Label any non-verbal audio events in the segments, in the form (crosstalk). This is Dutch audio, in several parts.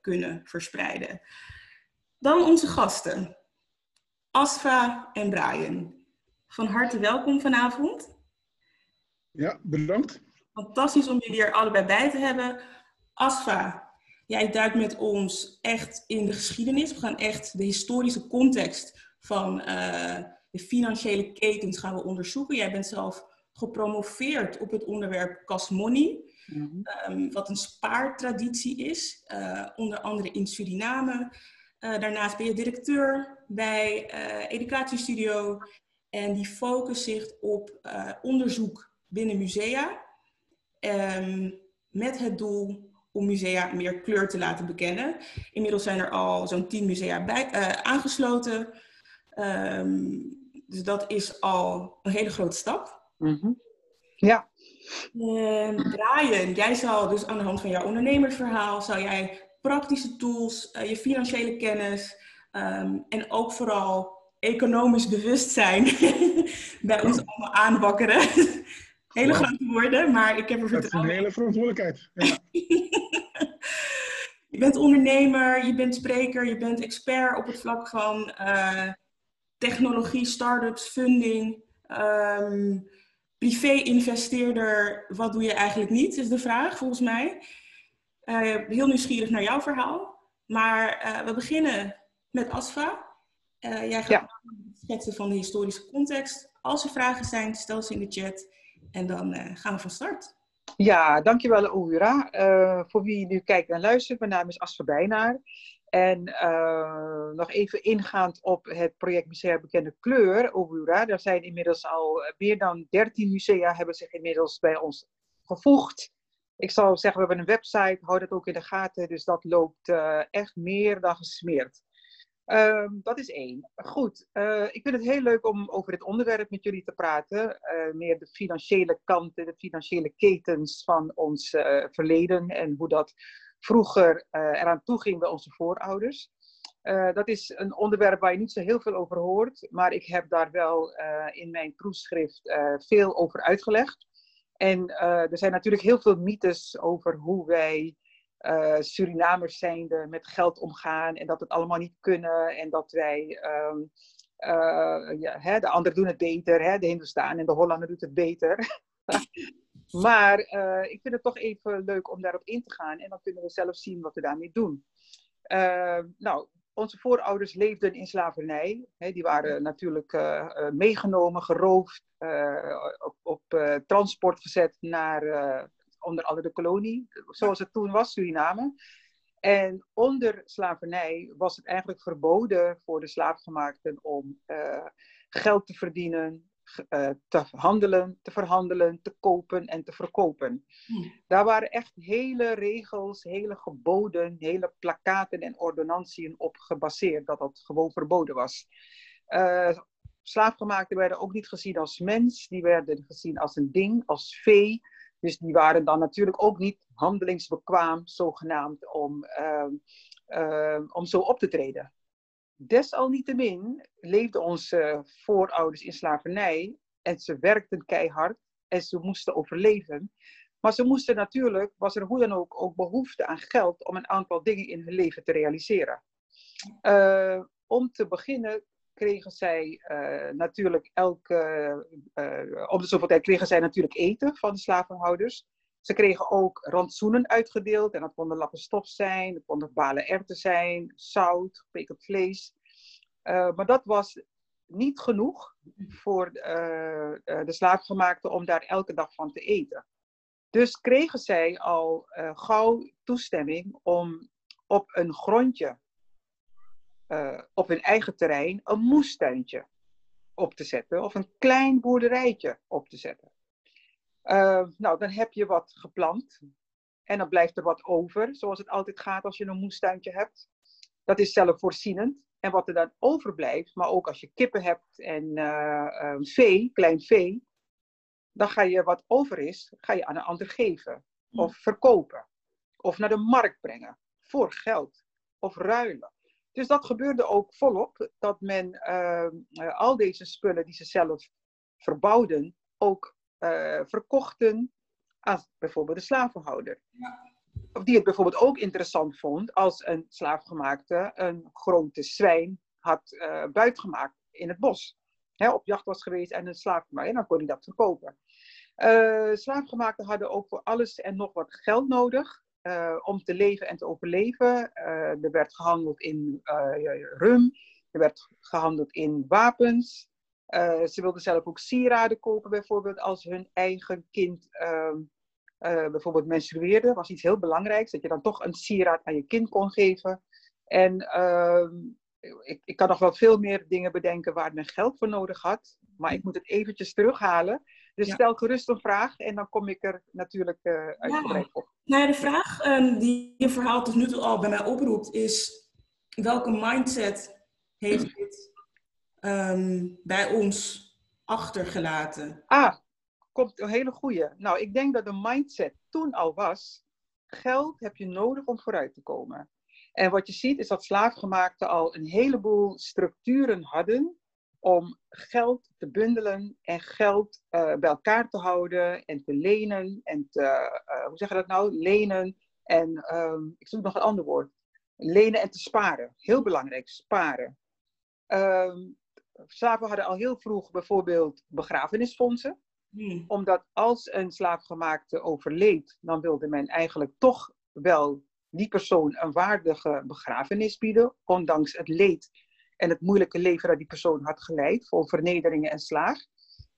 kunnen verspreiden. Dan onze gasten, Asfa en Brian. Van harte welkom vanavond. Ja, bedankt. Fantastisch om jullie er allebei bij te hebben. Asfa, jij duikt met ons echt in de geschiedenis. We gaan echt de historische context van uh, de financiële ketens gaan we onderzoeken. Jij bent zelf gepromoveerd op het onderwerp cash Mm um, wat een spaartraditie is, uh, onder andere in Suriname. Uh, daarnaast ben je directeur bij uh, Educatiestudio en die focust zich op onderzoek binnen musea. Um, met het doel om musea meer kleur te laten bekennen. Inmiddels zijn er al zo'n tien musea bij, aangesloten. Um, dus dat is al een hele grote stap. Mm -hmm. Ja. Uh, Brian, jij zal dus aan de hand van jouw ondernemersverhaal, zal jij praktische tools, uh, je financiële kennis um, en ook vooral economisch bewustzijn (laughs) bij ons allemaal aanbakkeren. (laughs) hele wow. grote woorden, maar ik heb er vertrouwen. Dat is een hele verantwoordelijkheid. Ja. (laughs) je bent ondernemer, je bent spreker, je bent expert op het vlak van uh, technologie, start-ups, funding. Um, privé-investeerder, wat doe je eigenlijk niet, is de vraag volgens mij. Uh, heel nieuwsgierig naar jouw verhaal. Maar uh, we beginnen met Asfa. Uh, jij gaat ja. schetsen van de historische context. Als er vragen zijn, stel ze in de chat. En dan gaan we van start. Ja, dankjewel Oura. voor wie nu kijkt en luistert, mijn naam is Asfa Bijnaar. En uh, nog even ingaand op het project Musea Bekende Kleur, Obura. Er zijn inmiddels al meer dan 13 musea hebben zich inmiddels bij ons gevoegd. Ik zou zeggen, we hebben een website, hou dat ook in de gaten. Dus dat loopt uh, echt meer dan gesmeerd. Uh, dat is één. Goed, ik vind het heel leuk om over dit onderwerp met jullie te praten. meer de financiële kanten, de financiële ketens van ons verleden en hoe dat vroeger uh, eraan toe ging bij onze voorouders. Uh, dat is een onderwerp waar je niet zo heel veel over hoort, maar ik heb daar wel uh, in mijn proefschrift veel over uitgelegd. En er zijn natuurlijk heel veel mythes over hoe wij Surinamers zijnde met geld omgaan en dat het allemaal niet kunnen en dat wij, um, ja, hè, de anderen doen het beter, hè, de Hindoestaan en de Hollander doet het beter. (laughs) Maar uh, ik vind het toch even leuk om daarop in te gaan en dan kunnen we zelf zien wat we daarmee doen. Uh, nou, onze voorouders leefden in slavernij. Die waren natuurlijk uh, meegenomen, geroofd, op, op transport gezet naar onder andere de kolonie, zoals het toen was, Suriname. En onder slavernij was het eigenlijk verboden voor de slaafgemaakten om geld te verdienen, uh, te handelen, te verhandelen, te kopen en te verkopen. Hmm. Daar waren echt hele regels, hele geboden, hele plakaten en ordonantieën op gebaseerd dat dat gewoon verboden was. Uh, slaafgemaakten werden ook niet gezien als mens, die werden gezien als een ding, als vee. Dus die waren dan natuurlijk ook niet handelingsbekwaam, zogenaamd, om, uh, uh, om zo op te treden. Desalniettemin leefden onze voorouders in slavernij en ze werkten keihard en ze moesten overleven. Maar ze moesten natuurlijk, was er hoe dan ook, ook behoefte aan geld om een aantal dingen in hun leven te realiseren. Uh, om te beginnen kregen zij uh, natuurlijk elke, om de zoveel tijd kregen zij natuurlijk eten van de slavenhouders. Ze kregen ook rantsoenen uitgedeeld en dat konden lappen stof zijn, dat konden balen erwten zijn, zout, gepekeld vlees. Uh, maar dat was niet genoeg voor uh, de slaafgemaakten om daar elke dag van te eten. Dus kregen zij al gauw toestemming om op een grondje, op hun eigen terrein, een moestuintje op te zetten of een klein boerderijtje op te zetten. Uh, nou, dan heb je wat geplant. En dan blijft er wat over, zoals het altijd gaat als je een moestuintje hebt. Dat is zelfvoorzienend. En wat er dan overblijft, maar ook als je kippen hebt en uh, vee, klein vee, dan ga je wat over is, ga je aan een ander geven. Of verkopen. Of naar de markt brengen. Voor geld. Of ruilen. Dus dat gebeurde ook volop. Dat men uh, al deze spullen die ze zelf verbouwden, ook uh, verkochten aan bijvoorbeeld de slavenhouder. Ja. of die het bijvoorbeeld ook interessant vond als een slaafgemaakte een grote zwijn had uh, buitgemaakt in het bos. Hè, op jacht was geweest en een slaaf gemaakt. En dan kon hij dat verkopen. Uh, slaafgemaakten hadden ook voor alles en nog wat geld nodig. Uh, om te leven en te overleven. Er werd gehandeld in rum. Er werd gehandeld in wapens. Ze wilden zelf ook sieraden kopen, bijvoorbeeld als hun eigen kind ehm, bijvoorbeeld menstrueerde. Dat was iets heel belangrijks, dat je dan toch een sieraad aan je kind kon geven. En ehm, ik, ik kan nog wel veel meer dingen bedenken waar men geld voor nodig had. Maar ik moet het eventjes terughalen. Dus stel gerust een vraag en dan kom ik er natuurlijk uh, uitgebreid ja. op. Nou ja, de vraag um, die je verhaal tot nu toe al bij mij oproept is... welke mindset heeft (clears throat) dit um, bij ons achtergelaten? Ah, komt een hele goeie. Nou, ik denk dat de mindset toen al was... geld heb je nodig om vooruit te komen. En wat je ziet is dat slaafgemaakten al een heleboel structuren hadden om geld te bundelen en geld uh, bij elkaar te houden en te lenen en te, uh, hoe zeg je dat nou? Lenen en, um, ik zoek nog een ander woord. Lenen en te sparen. Heel belangrijk, sparen. Um, slaven hadden al heel vroeg bijvoorbeeld begrafenisfondsen. Hmm. Omdat als een slaafgemaakte overleed, dan wilde men eigenlijk toch wel die persoon een waardige begrafenis bieden, ondanks het leed en het moeilijke leven dat die persoon had geleid, vol vernederingen en slaag.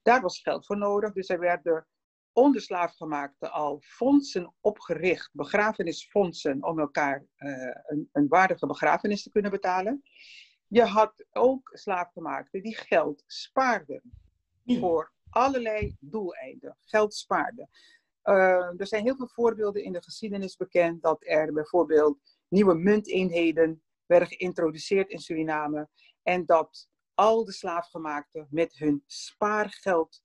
Daar was geld voor nodig, dus er werden onder slaafgemaakten al fondsen opgericht, begrafenisfondsen, om elkaar uh, een, een waardige begrafenis te kunnen betalen. Je had ook slaafgemaakten die geld spaarden voor allerlei doeleinden. Geld spaarden. Uh, er zijn heel veel voorbeelden in de geschiedenis bekend dat er bijvoorbeeld nieuwe munteenheden werden geïntroduceerd in Suriname en dat al de slaafgemaakten met hun spaargeld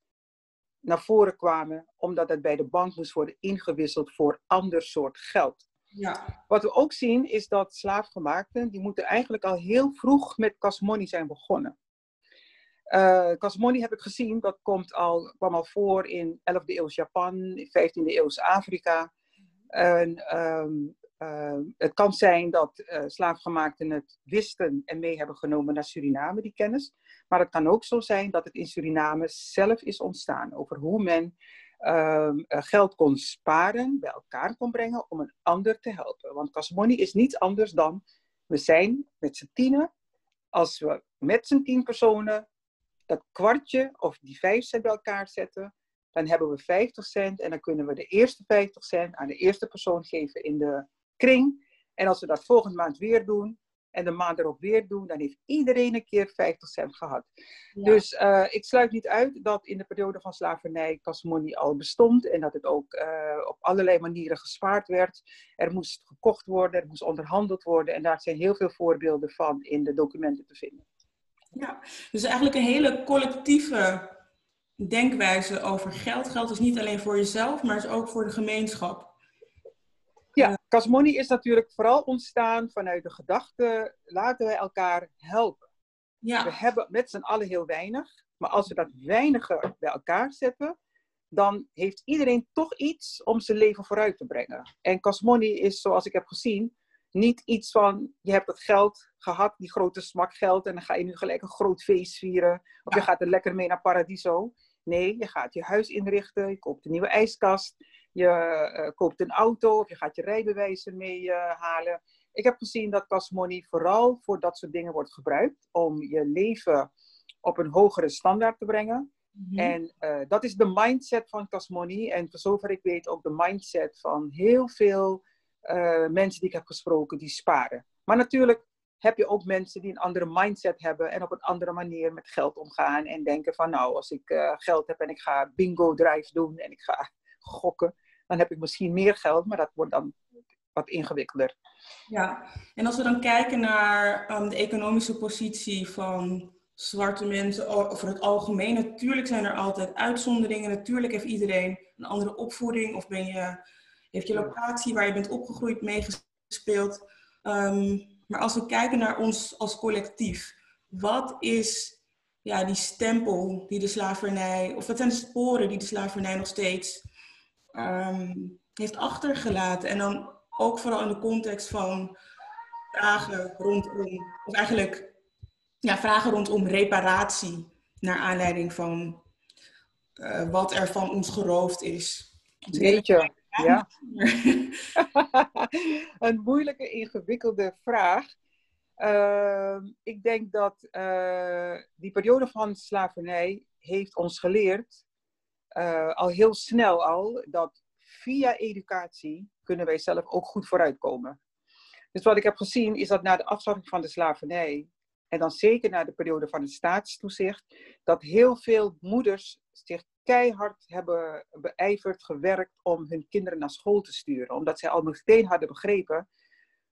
naar voren kwamen, omdat het bij de bank moest worden ingewisseld voor ander soort geld. Ja. Wat we ook zien is dat slaafgemaakten, die moeten eigenlijk al heel vroeg met kasmoni zijn begonnen. Uh, Kasmoni heb ik gezien, dat komt al, kwam al voor in 11e eeuw Japan, 15e eeuw Afrika. En, um, uh, het kan zijn dat uh, slaafgemaakten het wisten en mee hebben genomen naar Suriname, die kennis. Maar het kan ook zo zijn dat het in Suriname zelf is ontstaan over hoe men um, geld kon sparen, bij elkaar kon brengen om een ander te helpen. Want Kasmoni is niets anders dan, we zijn met z'n tienen, als we met z'n tien personen dat kwartje of die vijf cent bij elkaar zetten, dan hebben we 50 cent en dan kunnen we de eerste 50 cent aan de eerste persoon geven in de kring. En als we dat volgende maand weer doen en de maand erop weer doen, dan heeft iedereen een keer 50 cent gehad. Dus uh, ik sluit niet uit dat in de periode van slavernij kasmoney al bestond en dat het ook uh, op allerlei manieren gespaard werd. Er moest gekocht worden, er moest onderhandeld worden en daar zijn heel veel voorbeelden van in de documenten te vinden. Ja, dus eigenlijk een hele collectieve denkwijze over geld. Geld is niet alleen voor jezelf, maar is ook voor de gemeenschap. Ja, Casmoni is natuurlijk vooral ontstaan vanuit de gedachte, laten wij elkaar helpen. Ja. We hebben met z'n allen heel weinig, maar als we dat weinige bij elkaar zetten, dan heeft iedereen toch iets om zijn leven vooruit te brengen. En Casmoni is, zoals ik heb gezien, niet iets van, je hebt het geld gehad, die grote smakgeld, en dan ga je nu gelijk een groot feest vieren. Of je gaat er lekker mee naar Paradiso. Nee, je gaat je huis inrichten, je koopt een nieuwe ijskast, je uh, koopt een auto of je gaat je rijbewijs ermee uh, halen. Ik heb gezien dat Casmoney vooral voor dat soort dingen wordt gebruikt om je leven op een hogere standaard te brengen. Mm-hmm. En uh, dat is de mindset van Casmoney en voor zover ik weet ook de mindset van heel veel uh, mensen die ik heb gesproken die sparen. Maar natuurlijk heb je ook mensen die een andere mindset hebben en op een andere manier met geld omgaan. En denken van nou, als ik uh, geld heb en ik ga bingo drives doen en ik ga gokken, dan heb ik misschien meer geld, maar dat wordt dan wat ingewikkelder. Ja, en als we dan kijken naar um, de economische positie van zwarte mensen over het algemeen, natuurlijk zijn er altijd uitzonderingen. Natuurlijk heeft iedereen een andere opvoeding of ben je heeft je locatie waar je bent opgegroeid meegespeeld. Um, maar als we kijken naar ons als collectief, wat is ja, die stempel die de slavernij, of wat zijn de sporen die de slavernij nog steeds um, heeft achtergelaten? En dan ook vooral in de context van vragen rondom, of eigenlijk ja, vragen rondom reparatie naar aanleiding van uh, wat er van ons geroofd is. Weet je, ja. (laughs) een moeilijke, ingewikkelde vraag. Uh, ik denk dat uh, die periode van slavernij heeft ons geleerd, uh, al heel snel al, dat via educatie kunnen wij zelf ook goed vooruitkomen. Dus wat ik heb gezien is dat na de afschaffing van de slavernij, en dan zeker na de periode van het staatstoezicht, dat heel veel moeders zich keihard hebben beijverd, gewerkt om hun kinderen naar school te sturen. Omdat zij al meteen hadden begrepen,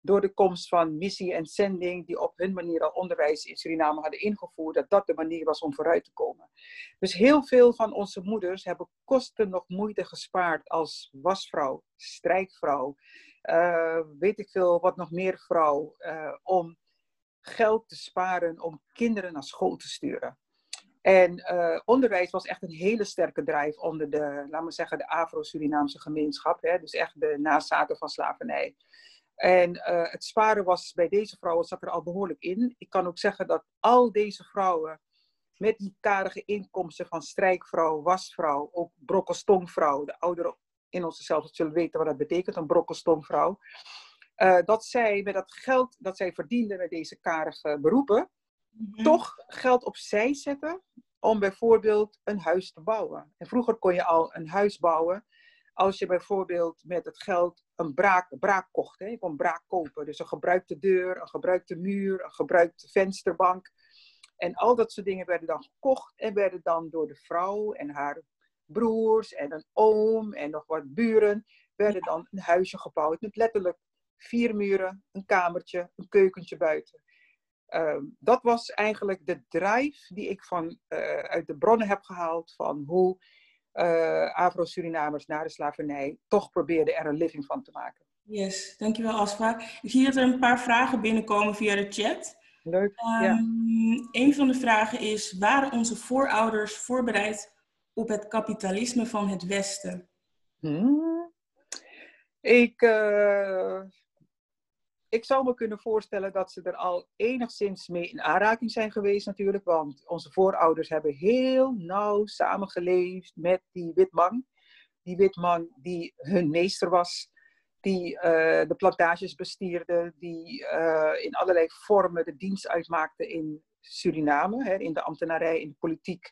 door de komst van missie en zending, die op hun manier al onderwijs in Suriname hadden ingevoerd, dat dat de manier was om vooruit te komen. Dus heel veel van onze moeders hebben kosten nog moeite gespaard als wasvrouw, strijkvrouw, uh, weet ik veel wat nog meer vrouw, uh, om geld te sparen om kinderen naar school te sturen. En uh, onderwijs was echt een hele sterke drijf onder de, laten we zeggen, de Afro-Surinaamse gemeenschap. Hè? Dus echt de nazaten van slavernij. En uh, het sparen was bij deze vrouwen zat er al behoorlijk in. Ik kan ook zeggen dat al deze vrouwen met die karige inkomsten van strijkvrouw, wasvrouw, ook brokkelstomvrouw, de ouderen in onze zelf zullen weten wat dat betekent, een brokkelstomvrouw. Uh, dat zij met dat geld dat zij verdienden met deze karige beroepen, mm-hmm. toch geld opzij zetten om bijvoorbeeld een huis te bouwen. En vroeger kon je al een huis bouwen als je bijvoorbeeld met het geld een braak, braak kocht. Hè? Je kon braak kopen. Dus een gebruikte deur, een gebruikte muur, een gebruikte vensterbank. En al dat soort dingen werden dan gekocht en werden dan door de vrouw en haar broers en een oom en nog wat buren, werden dan een huisje gebouwd met letterlijk vier muren, een kamertje, een keukentje buiten. Uh, dat was eigenlijk de drive die ik van, uh, uit de bronnen heb gehaald van hoe Afro-Surinamers na de slavernij toch probeerden er een living van te maken. Yes, dankjewel Asfa. Ik zie dat er een paar vragen binnenkomen via de chat. Leuk, um, ja. Een van de vragen is, waren onze voorouders voorbereid op het kapitalisme van het Westen? Hmm. Ik, uh, ik zou me kunnen voorstellen dat ze er al enigszins mee in aanraking zijn geweest natuurlijk. Want onze voorouders hebben heel nauw samengeleefd met die witman. Die witman die hun meester was. Die uh, de plantages bestierde. Die uh, in allerlei vormen de dienst uitmaakte in Suriname. Hè, in de ambtenarij, in de politiek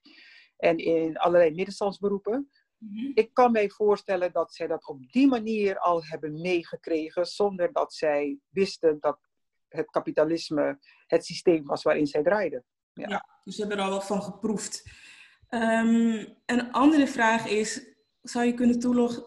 en in allerlei middenstandsberoepen. Mhm. Ik kan mij voorstellen dat zij dat op die manier al hebben meegekregen, zonder dat zij wisten dat het kapitalisme het systeem was waarin zij draaiden. Ja, ja dus ze hebben er al wat van geproefd. Um, een andere vraag is, zou je kunnen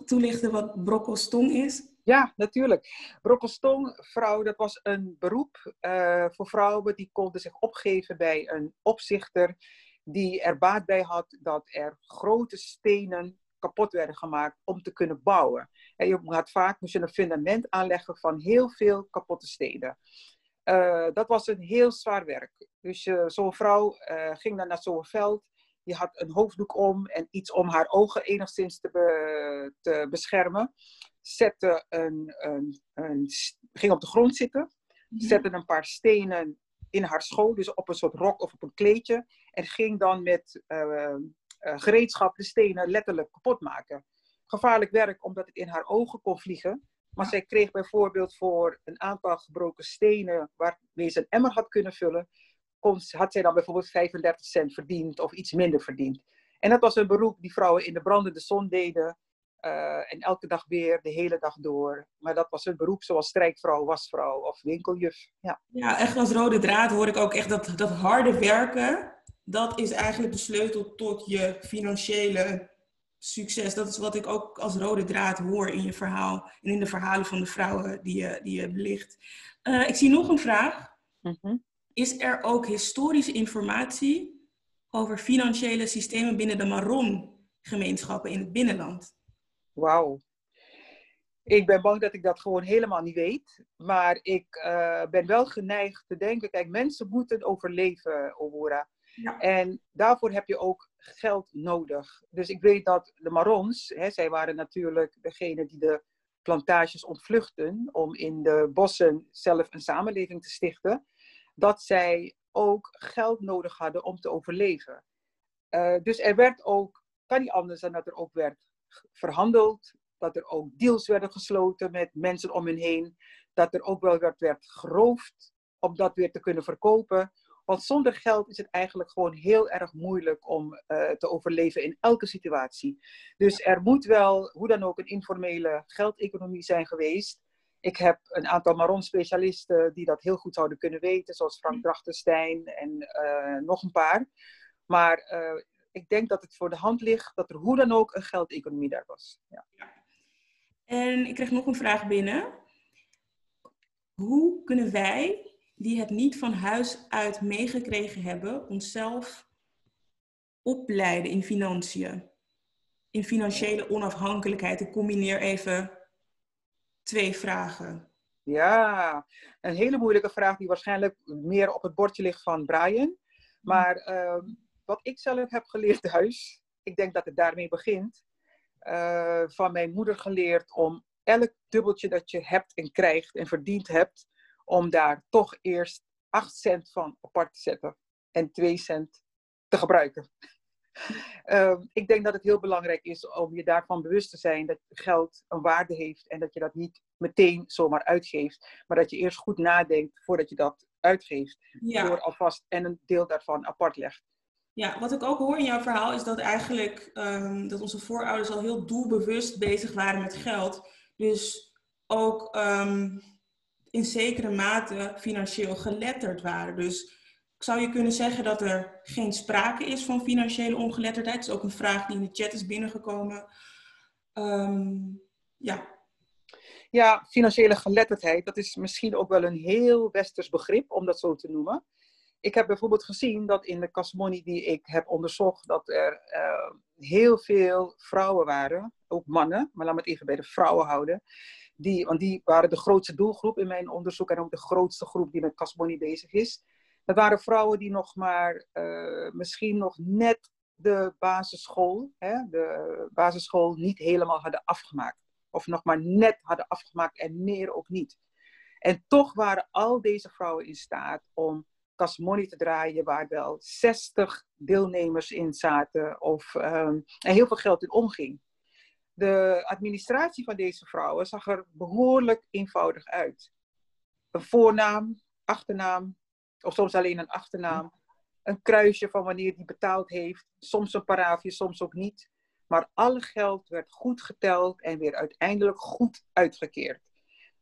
toelichten wat brokkostong is? Ja, natuurlijk. Brokkostong, vrouw, dat was een beroep uh, voor vrouwen die konden zich opgeven bij een opzichter die er baat bij had dat er grote stenen kapot werden gemaakt om te kunnen bouwen. En je had vaak moest je een fundament aanleggen van heel veel kapotte steden. Uh, dat was een heel zwaar werk. Dus uh, zo'n vrouw uh, ging dan naar zo'n veld. Die had een hoofddoek om en iets om haar ogen enigszins te, be te beschermen. Zette een, een, een, ging op de grond zitten. Mhm. Zette een paar stenen in haar schoot, dus op een soort rok of op een kleedje. En ging dan met gereedschap de stenen letterlijk kapot maken. Gevaarlijk werk omdat het in haar ogen kon vliegen. Maar zij kreeg bijvoorbeeld voor een aantal gebroken stenen waarmee ze een emmer had kunnen vullen, kon, had zij dan bijvoorbeeld 35 cent verdiend of iets minder verdiend. En dat was een beroep die vrouwen in de brandende zon deden. Uh, en elke dag weer, de hele dag door. Maar dat was hun beroep, zoals strijkvrouw, wasvrouw of winkeljuf. Ja, ja echt als rode draad hoor ik ook echt dat, dat harde werken dat is eigenlijk de sleutel tot je financiële succes. Dat is wat ik ook als rode draad hoor in je verhaal en in de verhalen van de vrouwen die je, die je belicht. Uh, ik zie nog een vraag. Mhm. Is er ook historische informatie over financiële systemen binnen de Maron-gemeenschappen in het binnenland? Wauw. Ik ben bang dat ik dat gewoon helemaal niet weet. Maar ik uh, ben wel geneigd te denken, kijk, mensen moeten overleven, Ohora. Ja. En daarvoor heb je ook geld nodig. Dus ik weet dat de Marons, hè, zij waren natuurlijk degene die de plantages ontvluchten om in de bossen zelf een samenleving te stichten, dat zij ook geld nodig hadden om te overleven. Uh, dus er werd ook, kan niet anders dan dat er ook werd verhandeld, dat er ook deals werden gesloten met mensen om hen heen, dat er ook wel werd geroofd om dat weer te kunnen verkopen. Want zonder geld is het eigenlijk gewoon heel erg moeilijk om uh, te overleven in elke situatie. Dus er moet wel, hoe dan ook, een informele geldeconomie zijn geweest. Ik heb een aantal Maron-specialisten die dat heel goed zouden kunnen weten, zoals Frank Drachtenstein en uh, nog een paar. Maar uh, ik denk dat het voor de hand ligt dat er hoe dan ook een geldeconomie daar was. Ja. En ik kreeg nog een vraag binnen. Hoe kunnen wij die het niet van huis uit meegekregen hebben, onszelf opleiden in financiën. In financiële onafhankelijkheid. Ik combineer even twee vragen. Ja, een hele moeilijke vraag die waarschijnlijk meer op het bordje ligt van Brian. Maar uh, wat ik zelf heb geleerd thuis, ik denk dat het daarmee begint, uh, van mijn moeder geleerd om elk dubbeltje dat je hebt en krijgt en verdiend hebt, om daar toch eerst 8 cent van apart te zetten en 2 cent te gebruiken. uh, (laughs) ik denk dat het heel belangrijk is om je daarvan bewust te zijn dat geld een waarde heeft en dat je dat niet meteen zomaar uitgeeft, maar dat je eerst goed nadenkt voordat je dat uitgeeft. Ja. Door alvast en een deel daarvan apart legt. Ja, wat ik ook hoor in jouw verhaal is dat eigenlijk um, dat onze voorouders al heel doelbewust bezig waren met geld. Dus ook um, in zekere mate financieel geletterd waren. Dus zou je kunnen zeggen dat er geen sprake is van financiële ongeletterdheid. Dat is ook een vraag die in de chat is binnengekomen. Um, ja. Ja, financiële geletterdheid, dat is misschien ook wel een heel westers begrip, om dat zo te noemen. Ik heb bijvoorbeeld gezien dat in de Casmoni die ik heb onderzocht, dat er uh, heel veel vrouwen waren, ook mannen, maar laat me het even bij de vrouwen houden, die, want die waren de grootste doelgroep in mijn onderzoek en ook de grootste groep die met Casboni bezig is. Dat waren vrouwen die nog maar uh, misschien nog net de basisschool, hè, de basisschool niet helemaal hadden afgemaakt. Of nog maar net hadden afgemaakt en meer ook niet. En toch waren al deze vrouwen in staat om Casmoni te draaien, waar wel 60 deelnemers in zaten of, um, en heel veel geld in omging de administratie van deze vrouwen zag er behoorlijk eenvoudig uit. Een voornaam, achternaam, of soms alleen een achternaam. Een kruisje van wanneer die betaald heeft. Soms een paraafje, soms ook niet. Maar alle geld werd goed geteld en weer uiteindelijk goed uitgekeerd.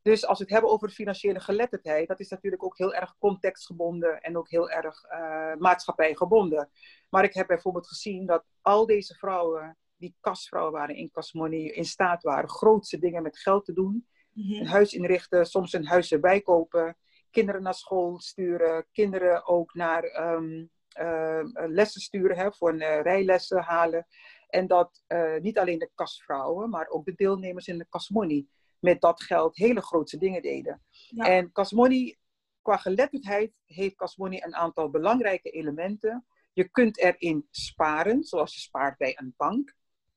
Dus als we het hebben over financiële geletterdheid, dat is natuurlijk ook heel erg contextgebonden en ook heel erg uh, maatschappijgebonden. Maar ik heb bijvoorbeeld gezien dat al deze vrouwen die kastvrouwen waren in Kasmoni in staat waren grootste dingen met geld te doen. Mhm. Een huis inrichten, soms een huis erbij kopen, kinderen naar school sturen, kinderen ook naar um, uh, lessen sturen, hè, voor uh, rijlessen halen. En dat uh, niet alleen de kastvrouwen, maar ook de deelnemers in de Kasmoni met dat geld hele grootste dingen deden. Ja. En Kasmoni, qua geletterdheid, heeft Kasmoni een aantal belangrijke elementen. Je kunt erin sparen, zoals je spaart bij een bank.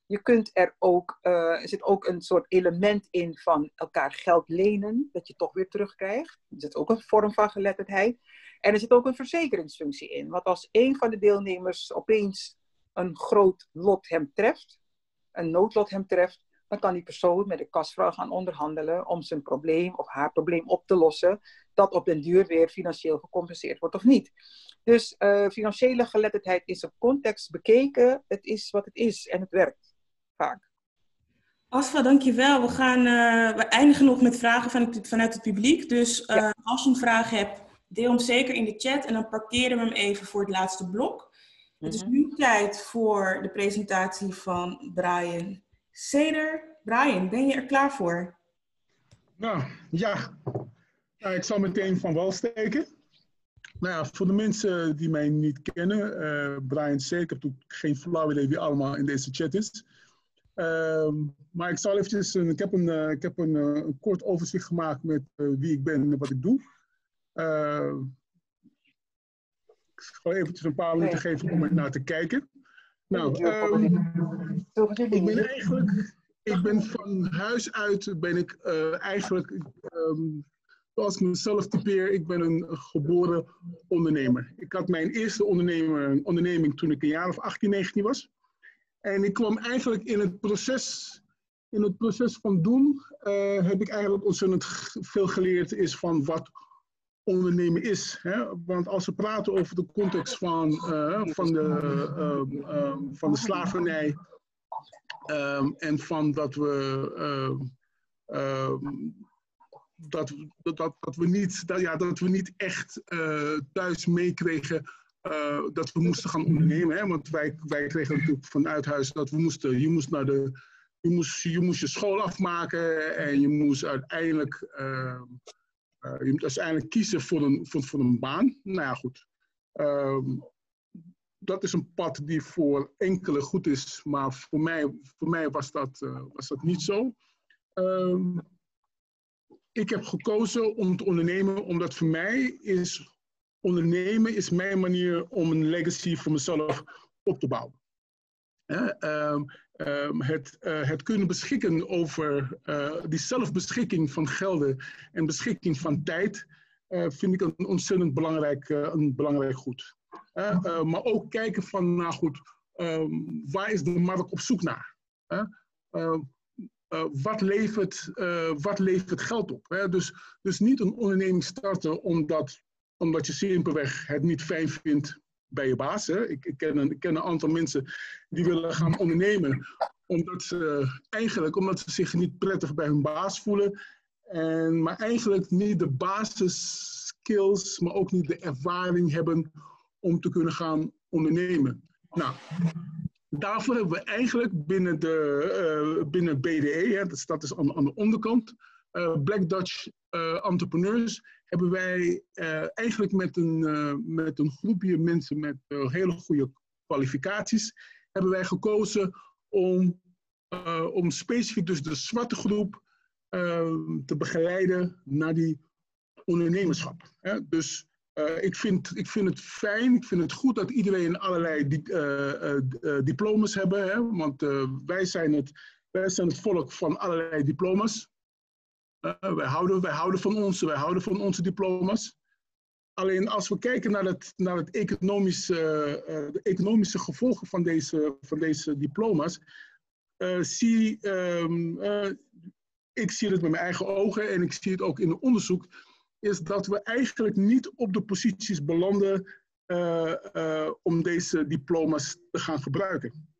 Je kunt er ook, uh, er zit ook een soort element in van elkaar geld lenen, dat je toch weer terugkrijgt. Er zit ook een vorm van geletterdheid. En er zit ook een verzekeringsfunctie in. Want als een van de deelnemers opeens een groot lot hem treft, een noodlot hem treft, dan kan die persoon met de kastvrouw gaan onderhandelen om zijn probleem of haar probleem op te lossen, dat op den duur weer financieel gecompenseerd wordt of niet. Dus uh, financiële geletterdheid is op context bekeken, het is wat het is en het werkt vaak. Asfa, dankjewel. We, gaan, uh, we eindigen nog met vragen van het, vanuit het publiek. Dus uh, ja. als je een vraag hebt, deel hem zeker in de chat en dan parkeren we hem even voor het laatste blok. Mm -hmm. Het is mhm. nu tijd voor de presentatie van Brian Seder. Brian, ben je er klaar voor? Nou, ja. Nou, ik zal meteen van wal steken. Nou ja, voor de mensen die mij niet kennen, uh, Brian Seder, ik heb natuurlijk geen flauw idee wie allemaal in deze chat is. Uh, maar ik zal eventjes, ik heb een, uh, ik heb een, uh, een, kort overzicht gemaakt met uh, wie ik ben en wat ik doe. ik zal eventjes een paar minuten geven om er naar te kijken. Nou, um, ik ben eigenlijk ik ben van huis uit ben ik uh, eigenlijk, um, zoals ik mezelf typeer, ik ben een geboren ondernemer. Ik had mijn eerste ondernemer, onderneming toen ik een jaar of 18, 19 was. En ik kwam eigenlijk in het proces, in het proces van doen, uh, heb ik eigenlijk ontzettend veel geleerd is van wat ondernemen is. Hè? Want als we praten over de context van, uh, van, de, uh, uh, van de slavernij um, en van dat we. dat, dat, dat, we niet, dat, ja, dat we niet echt thuis meekregen dat we moesten gaan ondernemen. Hè? Want wij, wij kregen natuurlijk vanuit huis dat we moesten, je moest naar de, je moest, je moest je school afmaken en je moest uiteindelijk uh, je moet uiteindelijk kiezen voor een, voor, een baan. Nou ja, goed. Um, dat is een pad die voor enkele goed is, maar voor mij, voor mij was, dat, was dat niet zo. Um, ik heb gekozen om te ondernemen omdat voor mij is ondernemen is mijn manier om een legacy voor mezelf op te bouwen. Um, um, het, uh, het, kunnen beschikken over uh, die zelfbeschikking van gelden en beschikking van tijd, uh, vind ik een ontzettend belangrijk, een belangrijk goed. maar ook kijken van, nou goed, um, waar is de markt op zoek naar? wat, levert, wat levert geld op? Hè? Dus, dus niet een onderneming starten omdat, omdat je simpelweg het niet fijn vindt bij je baas. Hè? Ik, ik, ken een, ken een aantal mensen die willen gaan ondernemen omdat ze eigenlijk omdat ze zich niet prettig bij hun baas voelen. En, maar eigenlijk niet de basisskills, maar ook niet de ervaring hebben om te kunnen gaan ondernemen. Nou, daarvoor hebben we eigenlijk binnen, de, uh, binnen BDE, hè, dat, is aan, aan de onderkant, Black Dutch uh, Entrepreneurs, hebben wij eigenlijk met een, met een groepje mensen met hele goede kwalificaties, hebben wij gekozen om, om specifiek dus de zwarte groep te begeleiden naar die ondernemerschap. Hè? Dus ik, vind, ik vind het fijn, ik vind het goed dat iedereen allerlei di diploma's hebben. Hè? Want wij, zijn het, wij zijn het volk van allerlei diploma's. Wij, houden, houden van onze, wij houden van onze diploma's. Alleen als we kijken naar het, naar het economische, uh, de economische gevolgen van deze, van deze diploma's, uh, zie uh, ik zie het met mijn eigen ogen en ik zie het ook in het onderzoek, is dat we eigenlijk niet op de posities belanden om deze diploma's te gaan gebruiken.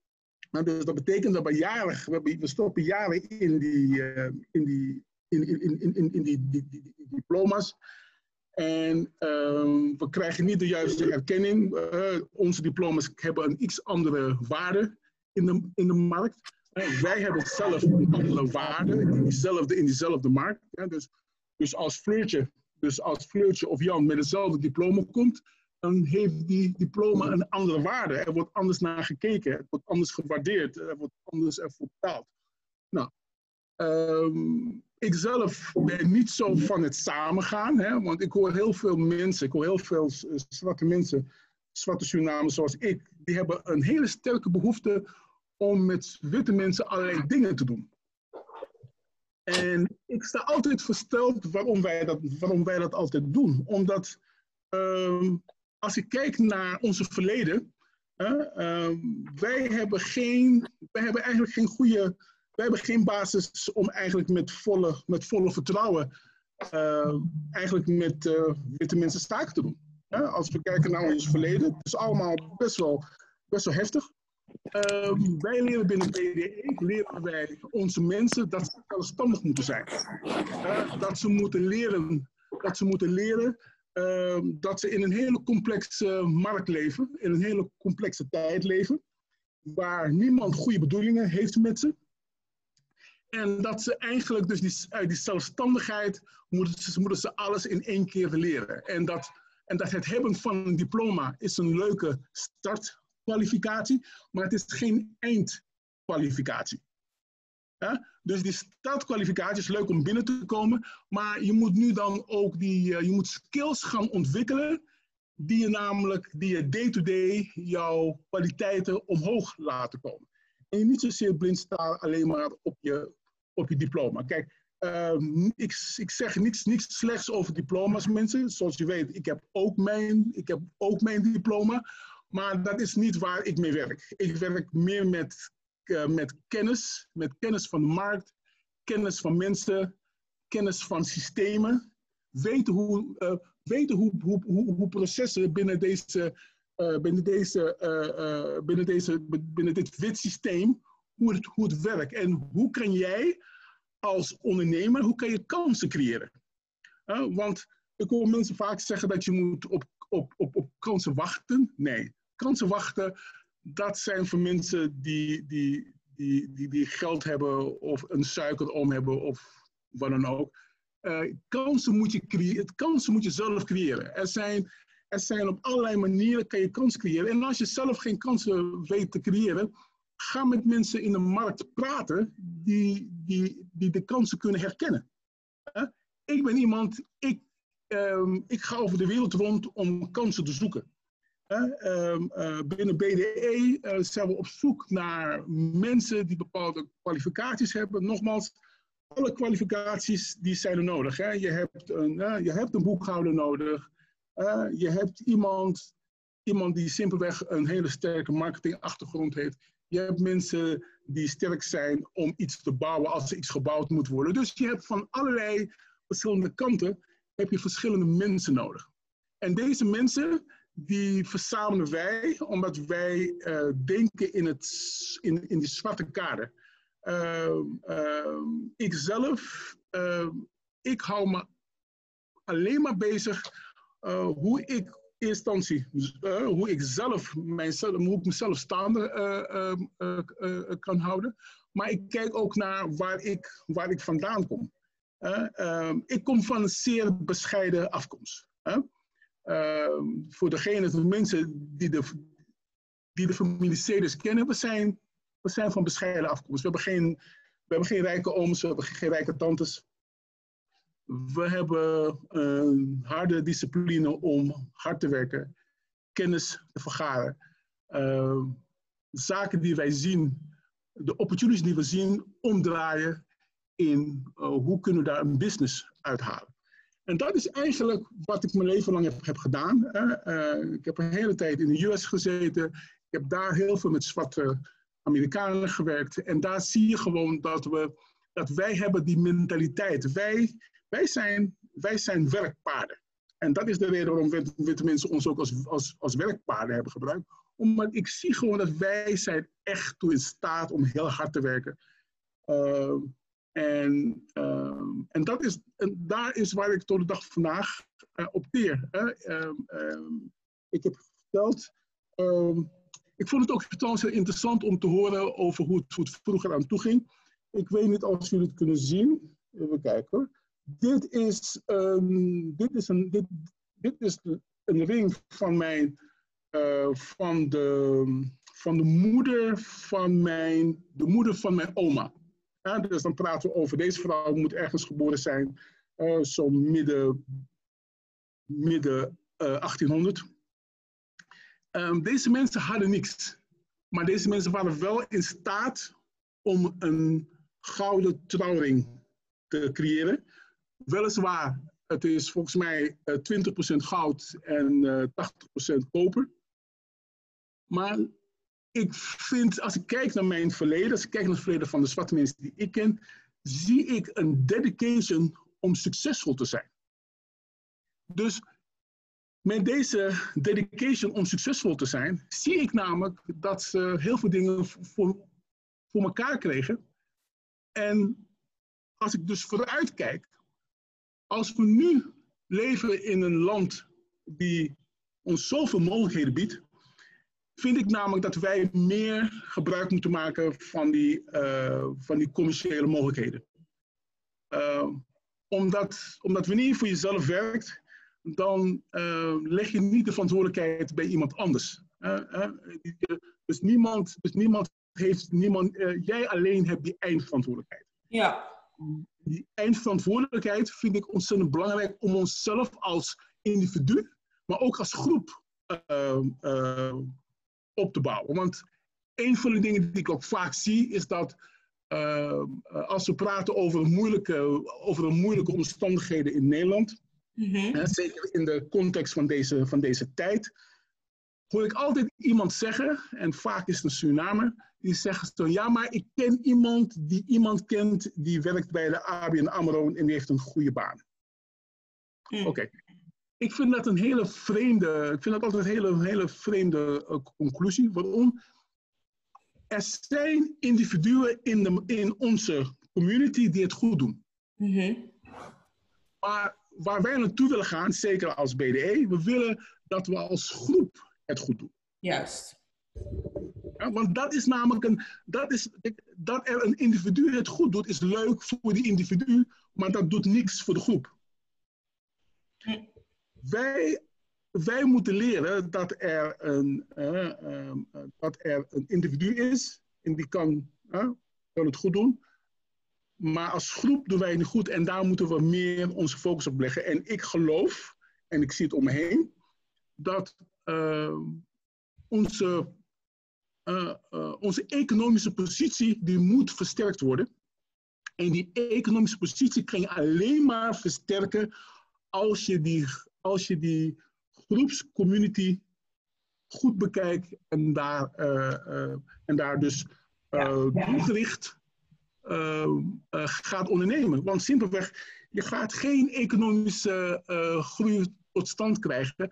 Nou, dus dat betekent dat we we, we stoppen jaren in die, in die, in, in, in, in, die, diploma's. En um, we krijgen niet de juiste erkenning. Uh, onze diploma's hebben een iets andere waarde in de, in de markt. Wij hebben zelf een andere waarde in diezelfde, in markt. Dus, dus, als Fleurtje, dus als Fleurtje of Jan met hetzelfde diploma komt, dan heeft die diploma een andere waarde. Er wordt anders naar gekeken, het wordt anders gewaardeerd, er wordt anders ervoor betaald. Nou, um, ik zelf ben niet zo van het samengaan, hè, want ik hoor heel veel mensen, ik hoor heel veel zwarte mensen, zwarte Surinamers zoals ik, die hebben een hele sterke behoefte om met witte mensen allerlei dingen te doen. En ik sta altijd versteld waarom wij dat, waarom wij dat altijd doen. Omdat um, als ik kijk naar onze verleden, uh, wij, hebben geen, wij hebben eigenlijk geen goede we hebben geen basis om eigenlijk met volle, met volle vertrouwen uh, eigenlijk met uh, witte mensen zaken te doen. als we kijken naar ons verleden, het is allemaal best wel, best wel heftig. Uh, wij leren binnen BDE, leren wij onze mensen dat ze zelfstandig moeten zijn. dat ze moeten leren, dat ze moeten leren ehm, dat ze in een hele complexe markt leven, in een hele complexe tijd leven, waar niemand goede bedoelingen heeft met ze. En dat ze eigenlijk dus die, uit die zelfstandigheid moeten ze, ze alles in één keer leren. En dat, en dat het hebben van een diploma is een leuke startkwalificatie, maar het is geen eindkwalificatie. Ja? Dus die startkwalificatie is leuk om binnen te komen, maar je moet nu dan ook die, uh, je moet skills gaan ontwikkelen die je namelijk, die je day-to-day -day jouw kwaliteiten omhoog laten komen. En je niet zozeer blind staat alleen maar op je, op je diploma. Kijk, ehm, ik, ik zeg niks slechts over diploma's, mensen. Zoals je weet, ik heb ook mijn, ik heb ook mijn diploma. Maar dat is niet waar ik mee werk. Ik werk meer met, uh, met kennis, met kennis van de markt, kennis van mensen, kennis van systemen. Weten hoe, uh, weten hoe, hoe, hoe, processen binnen deze uh, binnen, deze, binnen, deze, binnen dit wit systeem, hoe het, hoe werkt. En hoe kan jij als ondernemer, hoe kan je kansen creëren? want ik hoor mensen vaak zeggen dat je moet op, op, op, op kansen wachten. Nee, kansen wachten, dat zijn voor mensen die, die, die, die, geld hebben of een suikerom hebben of wat dan ook. kansen, moet je creëren, kansen moet je zelf creëren. Er zijn er zijn op allerlei manieren kan je kans creëren. En als je zelf geen kansen weet te creëren, ga met mensen in de markt praten die, die, die de kansen kunnen herkennen. Ik ben iemand, ik, um, ik ga over de wereld rond om kansen te zoeken. Um, uh, binnen BDE uh, zijn we op zoek naar mensen die bepaalde kwalificaties hebben. Nogmaals, alle kwalificaties die zijn er nodig. Hè? Je, hebt een, je hebt een boekhouder nodig. Je hebt iemand, iemand die simpelweg een hele sterke marketingachtergrond heeft. Je hebt mensen die sterk zijn om iets te bouwen als er iets gebouwd moet worden. Dus je hebt van allerlei verschillende kanten heb je verschillende mensen nodig. En deze mensen, die verzamelen wij omdat wij uh, denken in, het, in, in die zwarte kader. Uh, uh, ik zelf, ik hou me alleen maar bezig hoe ik in instantie, uh, hoe ik zelf, mijzelf, hoe ik mezelf staande uh, kan houden. Maar ik kijk ook naar waar ik, waar ik vandaan kom. Ehm, ik kom van een zeer bescheiden afkomst. Ehm, voor degene, de mensen die de, die de familie Ceders kennen, we zijn, we zijn van bescheiden afkomst. We hebben geen, we hebben geen rijke ooms, we hebben geen rijke tantes. We hebben een harde discipline om hard te werken, kennis te vergaren. Uh, zaken die wij zien, de opportunities die we zien, omdraaien in uh, hoe kunnen we daar een business uithalen. En dat is eigenlijk wat ik mijn leven lang heb, gedaan. Uh, ik heb een hele tijd in de US gezeten. Ik heb daar heel veel met zwarte Amerikanen gewerkt. En daar zie je gewoon dat, we, dat wij hebben die mentaliteit. Wij wij zijn, wij zijn werkpaarden. En dat is de reden waarom mensen ons ook als, als, als werkpaarden hebben gebruikt. Omdat ik zie gewoon dat wij zijn echt toe in staat om heel hard te werken. Uh, en, uh, en, dat is, en daar is waar ik tot de dag van vandaag uh, opteer. Uh, ik heb verteld, ehm, ik vond het ook interessant om te horen over hoe het, hoe het vroeger aan toe ging. Ik weet niet of jullie het kunnen zien. Even kijken hoor. Dit is, um, dit is, een, dit, dit is ring van, mijn, uh, van, de, van de moeder van mijn, de moeder van mijn oma. Dus dan praten we over deze vrouw, moet ergens geboren zijn, uh, zo midden, midden uh, 1800. Um, deze mensen hadden niks. Maar deze mensen waren wel in staat om een gouden trouwring te creëren. Weliswaar, het is volgens mij 20% eh, goud en 80% eh, koper. Maar ik vind, als ik kijk naar mijn verleden, als ik kijk naar het verleden van de zwarte mensen die ik ken, zie ik een dedication om succesvol te zijn. Dus met deze dedication om succesvol te zijn, zie ik namelijk dat ze heel veel dingen voor, voor elkaar kregen. En als ik dus vooruit kijk, als we nu leven in een land die ons zoveel mogelijkheden biedt, vind ik namelijk dat wij meer gebruik moeten maken van die, uh, van die commerciële mogelijkheden. Uh, omdat, omdat wanneer je voor jezelf werkt, dan uh, leg je niet de verantwoordelijkheid bij iemand anders. dus niemand, dus niemand heeft, niemand, jij alleen hebt die eindverantwoordelijkheid. Ja die eindverantwoordelijkheid vind ik ontzettend belangrijk om onszelf als individu, maar ook als groep uh, uh, op te bouwen. Want een van de dingen die ik ook vaak zie, is dat uh, als we praten over moeilijke, over moeilijke omstandigheden in Nederland, mm zeker in de context van deze, van deze tijd, hoor ik altijd iemand zeggen, en vaak is het een Surinamer, die zegt zo, ja, maar ik ken iemand die iemand kent die werkt bij de ABN AMRO en die heeft een goede baan. Mm. Oké. Ik vind dat een hele vreemde, ik vind dat altijd een hele, hele vreemde uh, conclusie. Waarom? Er zijn individuen in, de, in onze community die het goed doen. Mm -hmm. Maar waar wij naartoe willen gaan, zeker als BDE, we willen dat we als groep het goed doen. Juist. Ja, want dat is namelijk een, dat, is, dat er een individu het goed doet, is leuk voor die individu, maar dat doet niks voor de groep. Wij, wij moeten leren dat er, een, uh, dat er een individu is en die kan, uh, kan het goed doen. Maar als groep doen wij het niet goed en daar moeten we meer onze focus op leggen. En ik geloof, en ik zie het om me heen, dat uh, onze, onze economische positie die moet versterkt worden. En die economische positie kan je alleen maar versterken als je die, als je die groepscommunity goed bekijkt en daar, en daar dus ja, doelgericht gaat ondernemen. Want simpelweg, je gaat geen economische groei tot stand krijgen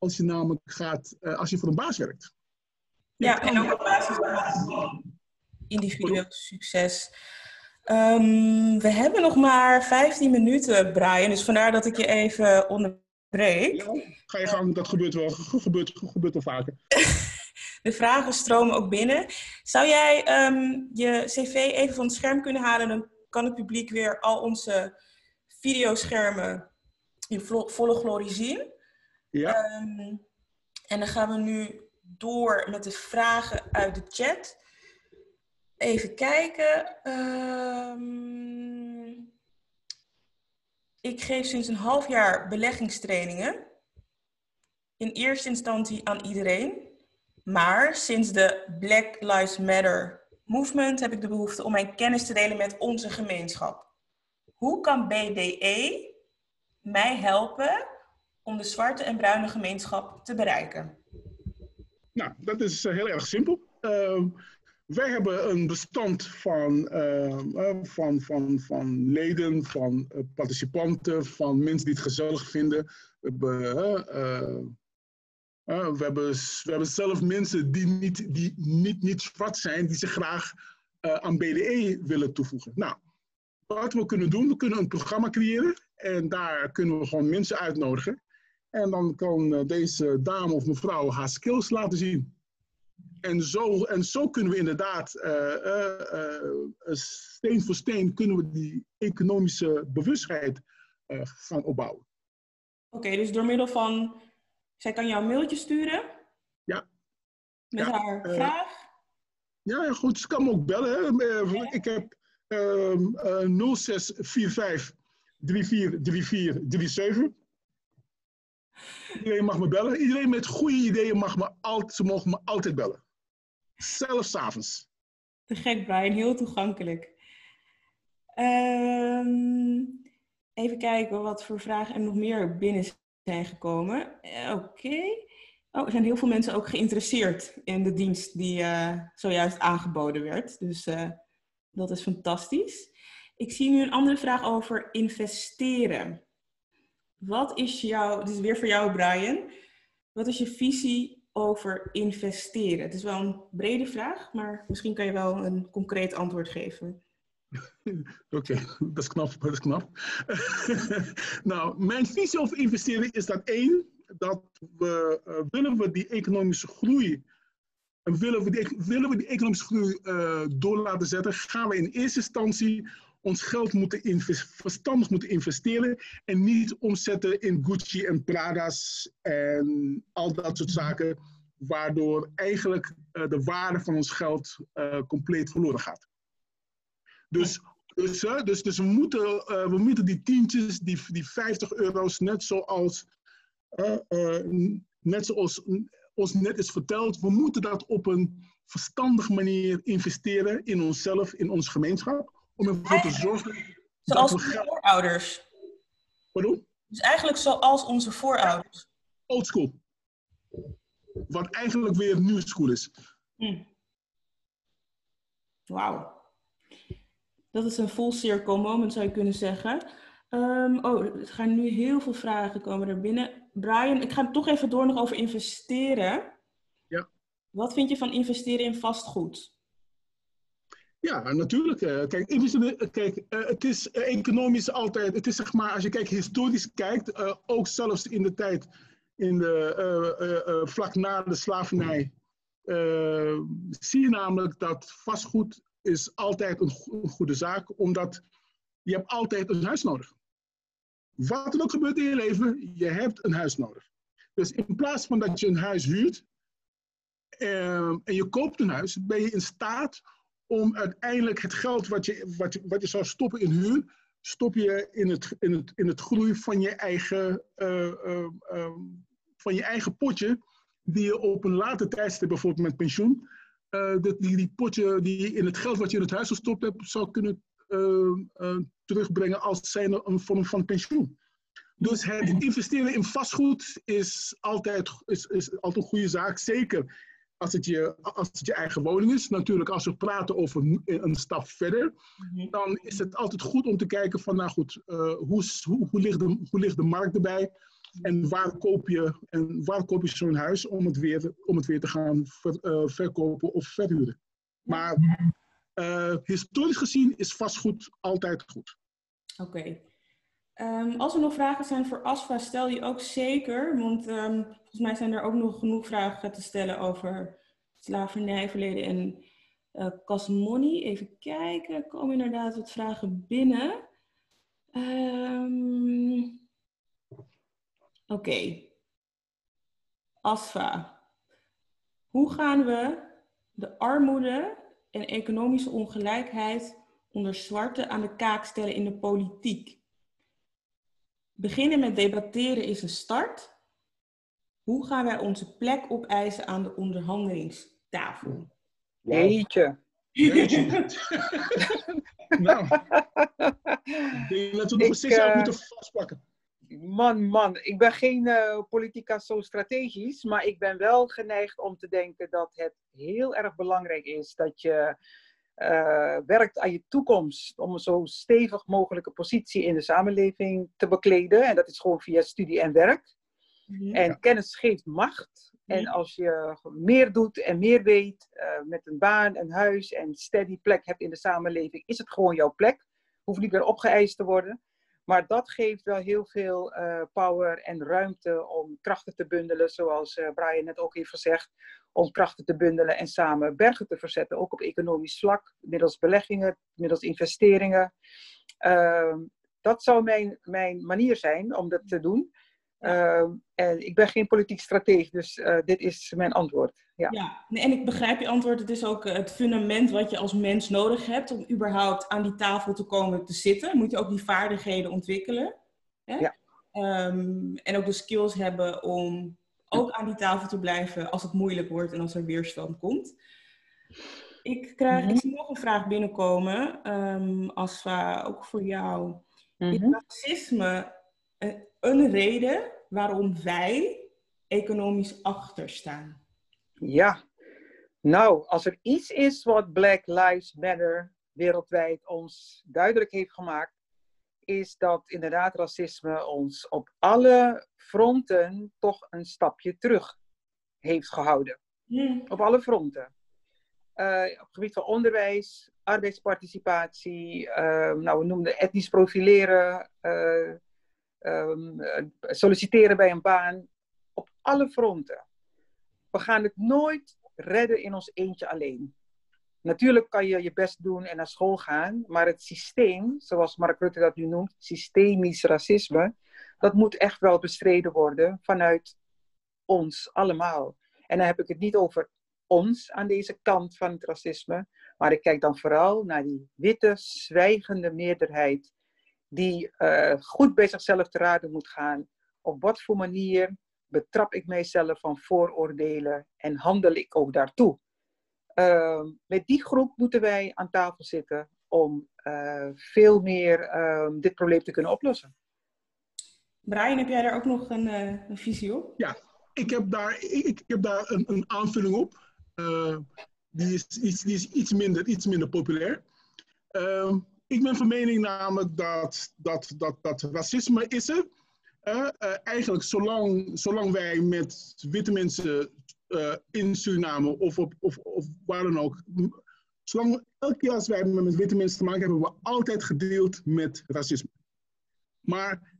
als je namelijk gaat, uh, als je voor een baas werkt. Ja, en ook op basis van individueel succes. Um, we hebben nog maar 15 minuten, Brian, dus vandaar dat ik je even onderbreek. Ja, ga je gang, dat gebeurt wel, gebeurt, gebeurt wel vaker. (laughs) De vragen stromen ook binnen. Zou jij um, je cv even van het scherm kunnen halen? Dan kan het publiek weer al onze videoschermen in volle glorie zien. Ja. Um, en dan gaan we nu door met de vragen uit de chat. Even kijken. Um, ik geef sinds een half jaar beleggingstrainingen. In eerste instantie aan iedereen. Maar sinds de Black Lives Matter movement heb ik de behoefte om mijn kennis te delen met onze gemeenschap. Hoe kan BDE mij helpen om de zwarte en bruine gemeenschap te bereiken? Nou, dat is eh, heel erg simpel. Uh, wij hebben een bestand van, uh, van, van, van leden, van uh, participanten, van mensen die het gezellig vinden. We hebben, we hebben, we hebben zelf mensen die niet, die niet, niet zwart zijn, die zich graag aan BDE willen toevoegen. Nou, wat we kunnen doen, we kunnen een programma creëren en daar kunnen we gewoon mensen uitnodigen. En dan kan eh, deze dame of mevrouw haar skills laten zien. En zo, en zo kunnen we inderdaad, uh, steen voor steen, kunnen we die economische bewustheid gaan opbouwen. Oké, dus door middel van, zij kan jou een mailtje sturen? Ja. Met haar vraag? Ja, goed, ze kan me ook bellen. Hè. Ik heb 0645 343437. Iedereen mag me bellen. Iedereen met goede ideeën mag me altijd, ze mogen me altijd bellen. Zelfs avonds. Te gek, Brian. Heel toegankelijk. Um, even kijken wat voor vragen er nog meer binnen zijn gekomen. Uh, Oké. Oh, er zijn heel veel mensen ook geïnteresseerd in de dienst die uh, zojuist aangeboden werd. Dus uh, dat is fantastisch. Ik zie nu een andere vraag over investeren. Wat is jouw, dit is weer voor jou Brian, wat is je visie over investeren? Het is wel een brede vraag, maar misschien kan je wel een concreet antwoord geven. (laughs) Oké, dat is knap, dat is knap. (laughs) nou, mijn visie over investeren is dat één, dat we, uh, willen we die economische groei, willen we die, willen we die economische groei uh, door laten zetten, gaan we in eerste instantie ons geld moeten verstandig moeten investeren en niet omzetten in Gucci en Prada's en al dat soort zaken, waardoor eigenlijk uh, de waarde van ons geld uh, compleet verloren gaat. Dus, dus, dus, dus we, moeten, we moeten die tientjes, die, die 50 euro's, net zoals, net zoals ons net is verteld, we moeten dat op een verstandige manier investeren in onszelf, in onze gemeenschap. Om ervoor te zorgen Zoals onze voorouders. Pardon? Dus eigenlijk zoals onze voorouders. Old school. Wat eigenlijk weer new school is. Hm. Wauw. Dat is een full circle moment, zou je kunnen zeggen. Um, oh, er gaan nu heel veel vragen komen er binnen. Brian, ik ga toch even door nog over investeren. Ja. Wat vind je van investeren in vastgoed? Ja, natuurlijk. Eh, kijk, investeren, kijk het is uh, economisch altijd, het is zeg maar, als je kijkt, historisch kijkt, ook zelfs in de tijd, in de, vlak na de slavernij, zie je namelijk dat vastgoed is altijd een, goede zaak, omdat je hebt altijd een huis nodig. Wat er ook gebeurt in je leven, je hebt een huis nodig. Dus in plaats van dat je een huis huurt en je koopt een huis, ben je in staat om uiteindelijk het geld wat je, wat je, wat je zou stoppen in huur, stop je in het, in het, in het groei van je eigen, uh, uh, uh, van je eigen potje, die je op een later tijdstip, bijvoorbeeld met pensioen, uh, die, die potje die in het geld wat je in het huis gestopt hebt, zou kunnen terugbrengen als zijnde een vorm van pensioen. Dus het investeren in vastgoed is altijd, is, is altijd een goede zaak. Zeker als het, je, als het je eigen woning is. Natuurlijk, als we praten over een, een stap verder, mhm. dan is het altijd goed om te kijken van, nou goed, uh, hoe, hoe, hoe, ligt de, hoe ligt de markt erbij? En waar koop je, en waar koop je zo'n huis om het weer, om het weer te gaan ver, uh, verkopen of verhuren? Maar uh, historisch gezien is vastgoed altijd goed. Oké. Um, als er nog vragen zijn voor ASFA, stel je ook zeker. Want um, volgens mij zijn er ook nog genoeg vragen te stellen over slavernijverleden en uh, Even kijken, er komen inderdaad wat vragen binnen. Um, Oké. ASFA. Hoe gaan we de armoede en economische ongelijkheid onder zwarte aan de kaak stellen in de politiek? Beginnen met debatteren is een start. Hoe gaan wij onze plek opeisen aan de onderhandelingstafel? Jeetje. (laughs) nou, (laughs) ik denk dat we nog een sessie uh, moeten vastpakken. Man, man, ik ben geen uh, politica zo strategisch, maar ik ben wel geneigd om te denken dat het heel erg belangrijk is dat je uh, werkt aan je toekomst om een zo stevig mogelijke positie in de samenleving te bekleden. En dat is gewoon via studie en werk. Mhm. En kennis geeft macht. En mhm. als je meer doet en meer weet, uh, met een baan, een huis en steady plek hebt in de samenleving, is het gewoon jouw plek. Hoeft niet meer opgeëist te worden. Maar dat geeft wel heel veel uh, power en ruimte om krachten te bundelen, zoals uh, Brian net ook heeft gezegd, om krachten te bundelen en samen bergen te verzetten, ook op economisch vlak, middels beleggingen, middels investeringen. Uh, dat zou mijn, mijn manier zijn om dat te doen. Uh, en ik ben geen politiek strateeg, dus uh, dit is mijn antwoord. Ja, ja. en ik begrijp je antwoord. Het is ook eh, het fundament wat je als mens nodig hebt om überhaupt aan die tafel te komen te zitten. Moet je ook die vaardigheden ontwikkelen. Hè? Ja. Um, en ook de skills hebben om ook aan die tafel te blijven als het moeilijk wordt en als er weerstand komt. Ik krijg mm -hmm. nog een vraag binnenkomen, um, Asfa, ook voor jou. Mm -hmm. Is racisme een, een reden waarom wij economisch achterstaan? Ja, nou, als er iets is wat Black Lives Matter wereldwijd ons duidelijk heeft gemaakt, is dat inderdaad racisme ons op alle fronten toch een stapje terug heeft gehouden. Hmm. Op alle fronten. Uh, op het gebied van onderwijs, arbeidsparticipatie, uh, nou, we noemden etnisch profileren, uh, um, solliciteren bij een baan. Op alle fronten. We gaan het nooit redden in ons eentje alleen. Natuurlijk kan je je best doen en naar school gaan, maar het systeem, zoals Mark Rutte dat nu noemt, systemisch racisme, dat moet echt wel bestreden worden vanuit ons allemaal. En dan heb ik het niet over ons aan deze kant van het racisme, maar ik kijk dan vooral naar die witte, zwijgende meerderheid die uh, goed bij zichzelf te raden moet gaan. Op wat voor manier betrap ik mijzelf van vooroordelen en handel ik ook daartoe? Ehm, met die groep moeten wij aan tafel zitten om eh, veel meer ehm, dit probleem te kunnen oplossen. Brian, heb jij daar ook nog een, uh, een visie op? Ja, ik heb daar, ik, ik heb daar een, een aanvulling op. Uh, die, is iets, die is iets minder, iets minder populair. Ik ben van mening namelijk dat, dat, dat, dat racisme is er. Uh, eigenlijk zolang, zolang wij met witte mensen in Suriname of, op, of, of waar dan ook, zolang elke keer als wij met witte mensen te maken hebben, hebben we altijd gedeeld met racisme. Maar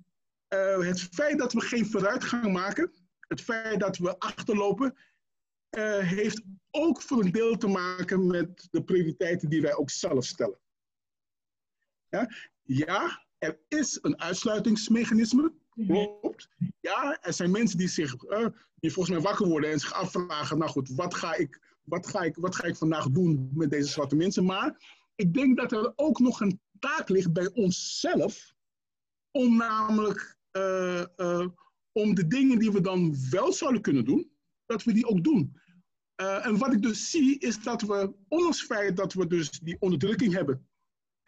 het feit dat we geen vooruitgang maken, het feit dat we achterlopen, heeft ook voor een deel te maken met de prioriteiten die wij ook zelf stellen. Ja, ja er is een uitsluitingsmechanisme, mhm. klopt. Ja, er zijn mensen die zich, uh, die volgens mij wakker worden en zich afvragen, nou goed, wat ga ik, wat ga ik, wat ga ik vandaag doen met deze zwarte mensen? Maar ik denk dat er ook nog een taak ligt bij onszelf, om namelijk uh, om de dingen die we dan wel zouden kunnen doen, dat we die ook doen. En wat ik dus zie, is dat we, ondanks het feit dat we dus die onderdrukking hebben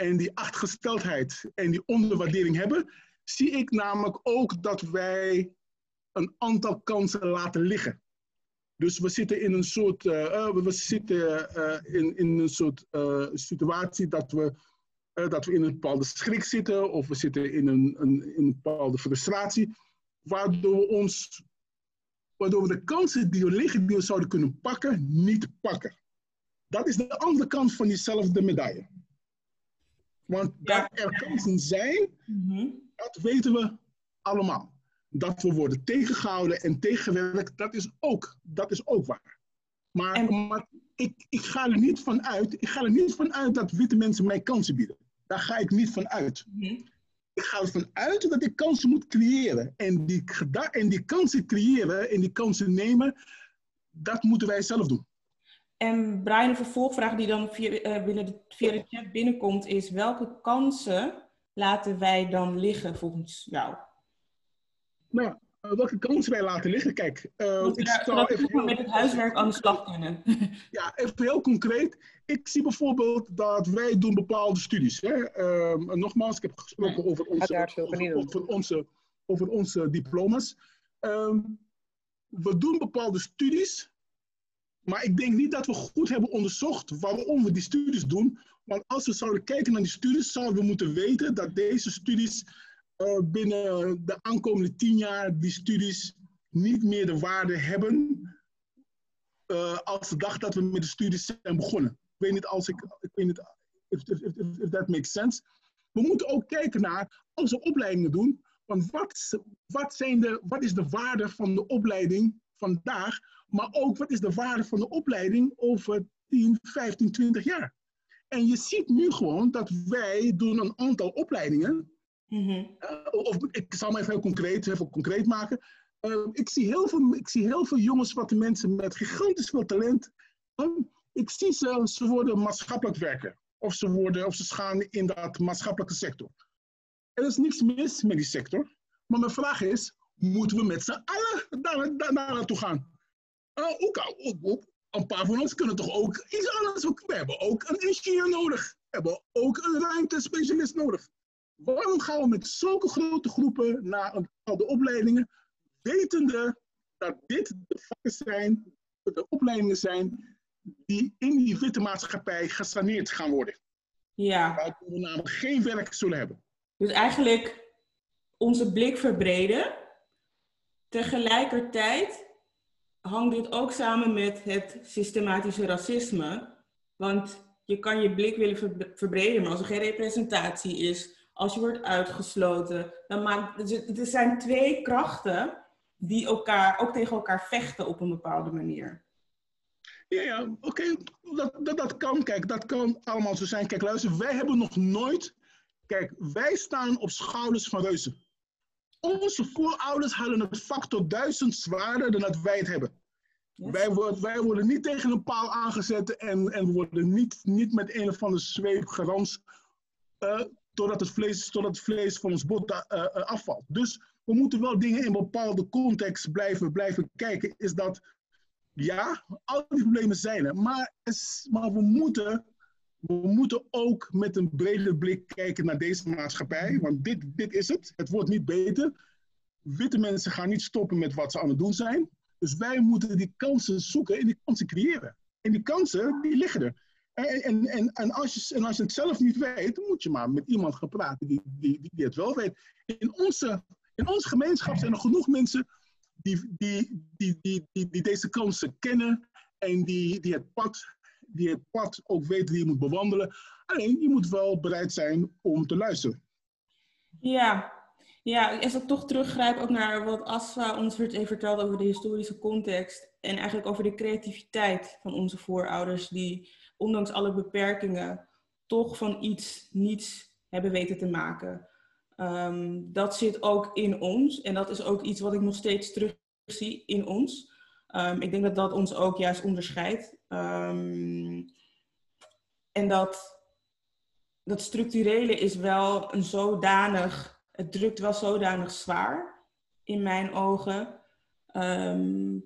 en die achtgesteldheid en die onderwaardering hebben, zie ik namelijk ook dat wij een aantal kansen laten liggen. Dus we zitten in een soort, uh, we zitten, uh, in, in een soort situatie dat we, dat we in een bepaalde schrik zitten of we zitten in een, een, in een bepaalde frustratie waardoor we ons, waardoor we de kansen die er liggen, die we zouden kunnen pakken, niet pakken. Dat is de andere kant van diezelfde medaille. Want dat er kansen zijn, mhm. dat weten we allemaal. Dat we worden tegengehouden en tegengewerkt, dat is ook, dat is ook waar. Maar, maar ik, ik, ga er niet van uit, ik ga er niet van uit dat witte mensen mij kansen bieden. Daar ga ik niet van uit. Mhm ik ga ervan uit dat ik kansen moet creëren. En die, en die kansen creëren en die kansen nemen, dat moeten wij zelf doen. En Brian, een vervolgvraag die dan via, uh, binnen de, via de chat binnenkomt is: welke kansen laten wij dan liggen volgens jou? Nou, uh, welke kansen wij laten liggen? Kijk, uh, ik daar, even met het huiswerk aan de slag kunnen. (laughs) ja, even heel concreet ik zie bijvoorbeeld dat wij doen bepaalde studies. Hè. Uh, nogmaals, ik heb gesproken over onze, over, over, onze, over onze diploma's. Um, we doen bepaalde studies, maar ik denk niet dat we goed hebben onderzocht waarom we die studies doen. Want als we zouden kijken naar die studies, zouden we moeten weten dat deze studies uh, binnen de aankomende tien jaar, die studies niet meer de waarde hebben uh, als de dag dat we met de studies zijn begonnen weet niet als ik, ik weet niet if, that makes sense. We moeten ook kijken naar, als we opleidingen doen, van wat, wat, zijn de, wat is de waarde van de opleiding vandaag, maar ook wat is de waarde van de opleiding over 10, 15, 20 jaar. En je ziet nu gewoon dat wij doen een aantal opleidingen. Mm -hmm. uh, of ik zal me even heel concreet, even concreet maken. Uh, ik, zie heel veel, ik zie heel veel zwarte mensen met gigantisch veel talent. Um, ik zie ze, ze worden maatschappelijk werken. Of ze, worden, of ze gaan in dat maatschappelijke sector. Er is niks mis met die sector. Maar mijn vraag is, moeten we met z'n allen daar, daar, daar naartoe gaan? Uh, ook, ook, ook, een paar van ons kunnen toch ook iets anders. We hebben ook een ingenieur nodig. We hebben ook een ruimtespecialist nodig. Waarom gaan we met zulke grote groepen naar een bepaalde opleidingen, wetende dat dit de vakken zijn, de opleidingen zijn die in die witte maatschappij gesaneerd gaan worden. Ja. Waar we namelijk geen werk zullen hebben. Dus eigenlijk onze blik verbreden. Tegelijkertijd hangt dit ook samen met het systematische racisme. Want je kan je blik willen verbreden, maar als er geen representatie is, als je wordt uitgesloten, dan maakt er zijn twee krachten die elkaar ook tegen elkaar vechten op een bepaalde manier. Ja, ja oké, dat, dat, dat kan. Kijk, dat kan allemaal zo zijn. Kijk, luister, wij hebben nog nooit... Kijk, wij staan op schouders van reuzen. Onze voorouders hadden het factor duizend zwaarder dan dat wij het hebben. Wij, worden, wij worden niet tegen een paal aangezet en, en we worden niet, niet met een of andere zweep gerans uh, totdat, het vlees, totdat het vlees van ons bot uh, uh, afvalt. Dus we moeten wel dingen in bepaalde context blijven, blijven kijken. Is dat Ja, al die problemen zijn er. Maar, maar we, moeten, we moeten ook met een brede blik kijken naar deze maatschappij. Want dit, dit is het. Het wordt niet beter. Witte mensen gaan niet stoppen met wat ze aan het doen zijn. Dus wij moeten die kansen zoeken en die kansen creëren. En die kansen, die liggen er. En, en, en, als je, en als je het zelf niet weet, dan moet je maar met iemand gaan praten die, die, die het wel weet. In onze, in onze gemeenschap zijn er genoeg mensen die, die, die, die, die, die deze kansen kennen en die, die, het pad, die het pad ook weten die je moet bewandelen. Alleen, je moet wel bereid zijn om te luisteren. Ja, ja, als ik toch teruggrijp ook naar wat Asfa ons heeft verteld over de historische context en eigenlijk over de creativiteit van onze voorouders die ondanks alle beperkingen toch van iets niets hebben weten te maken. Ehm, dat zit ook in ons en dat is ook iets wat ik nog steeds terugzie in ons. Um, ik denk dat dat ons ook juist onderscheidt. Um, en dat, dat structurele is wel een zodanig het drukt wel zodanig zwaar in mijn ogen. Ehm,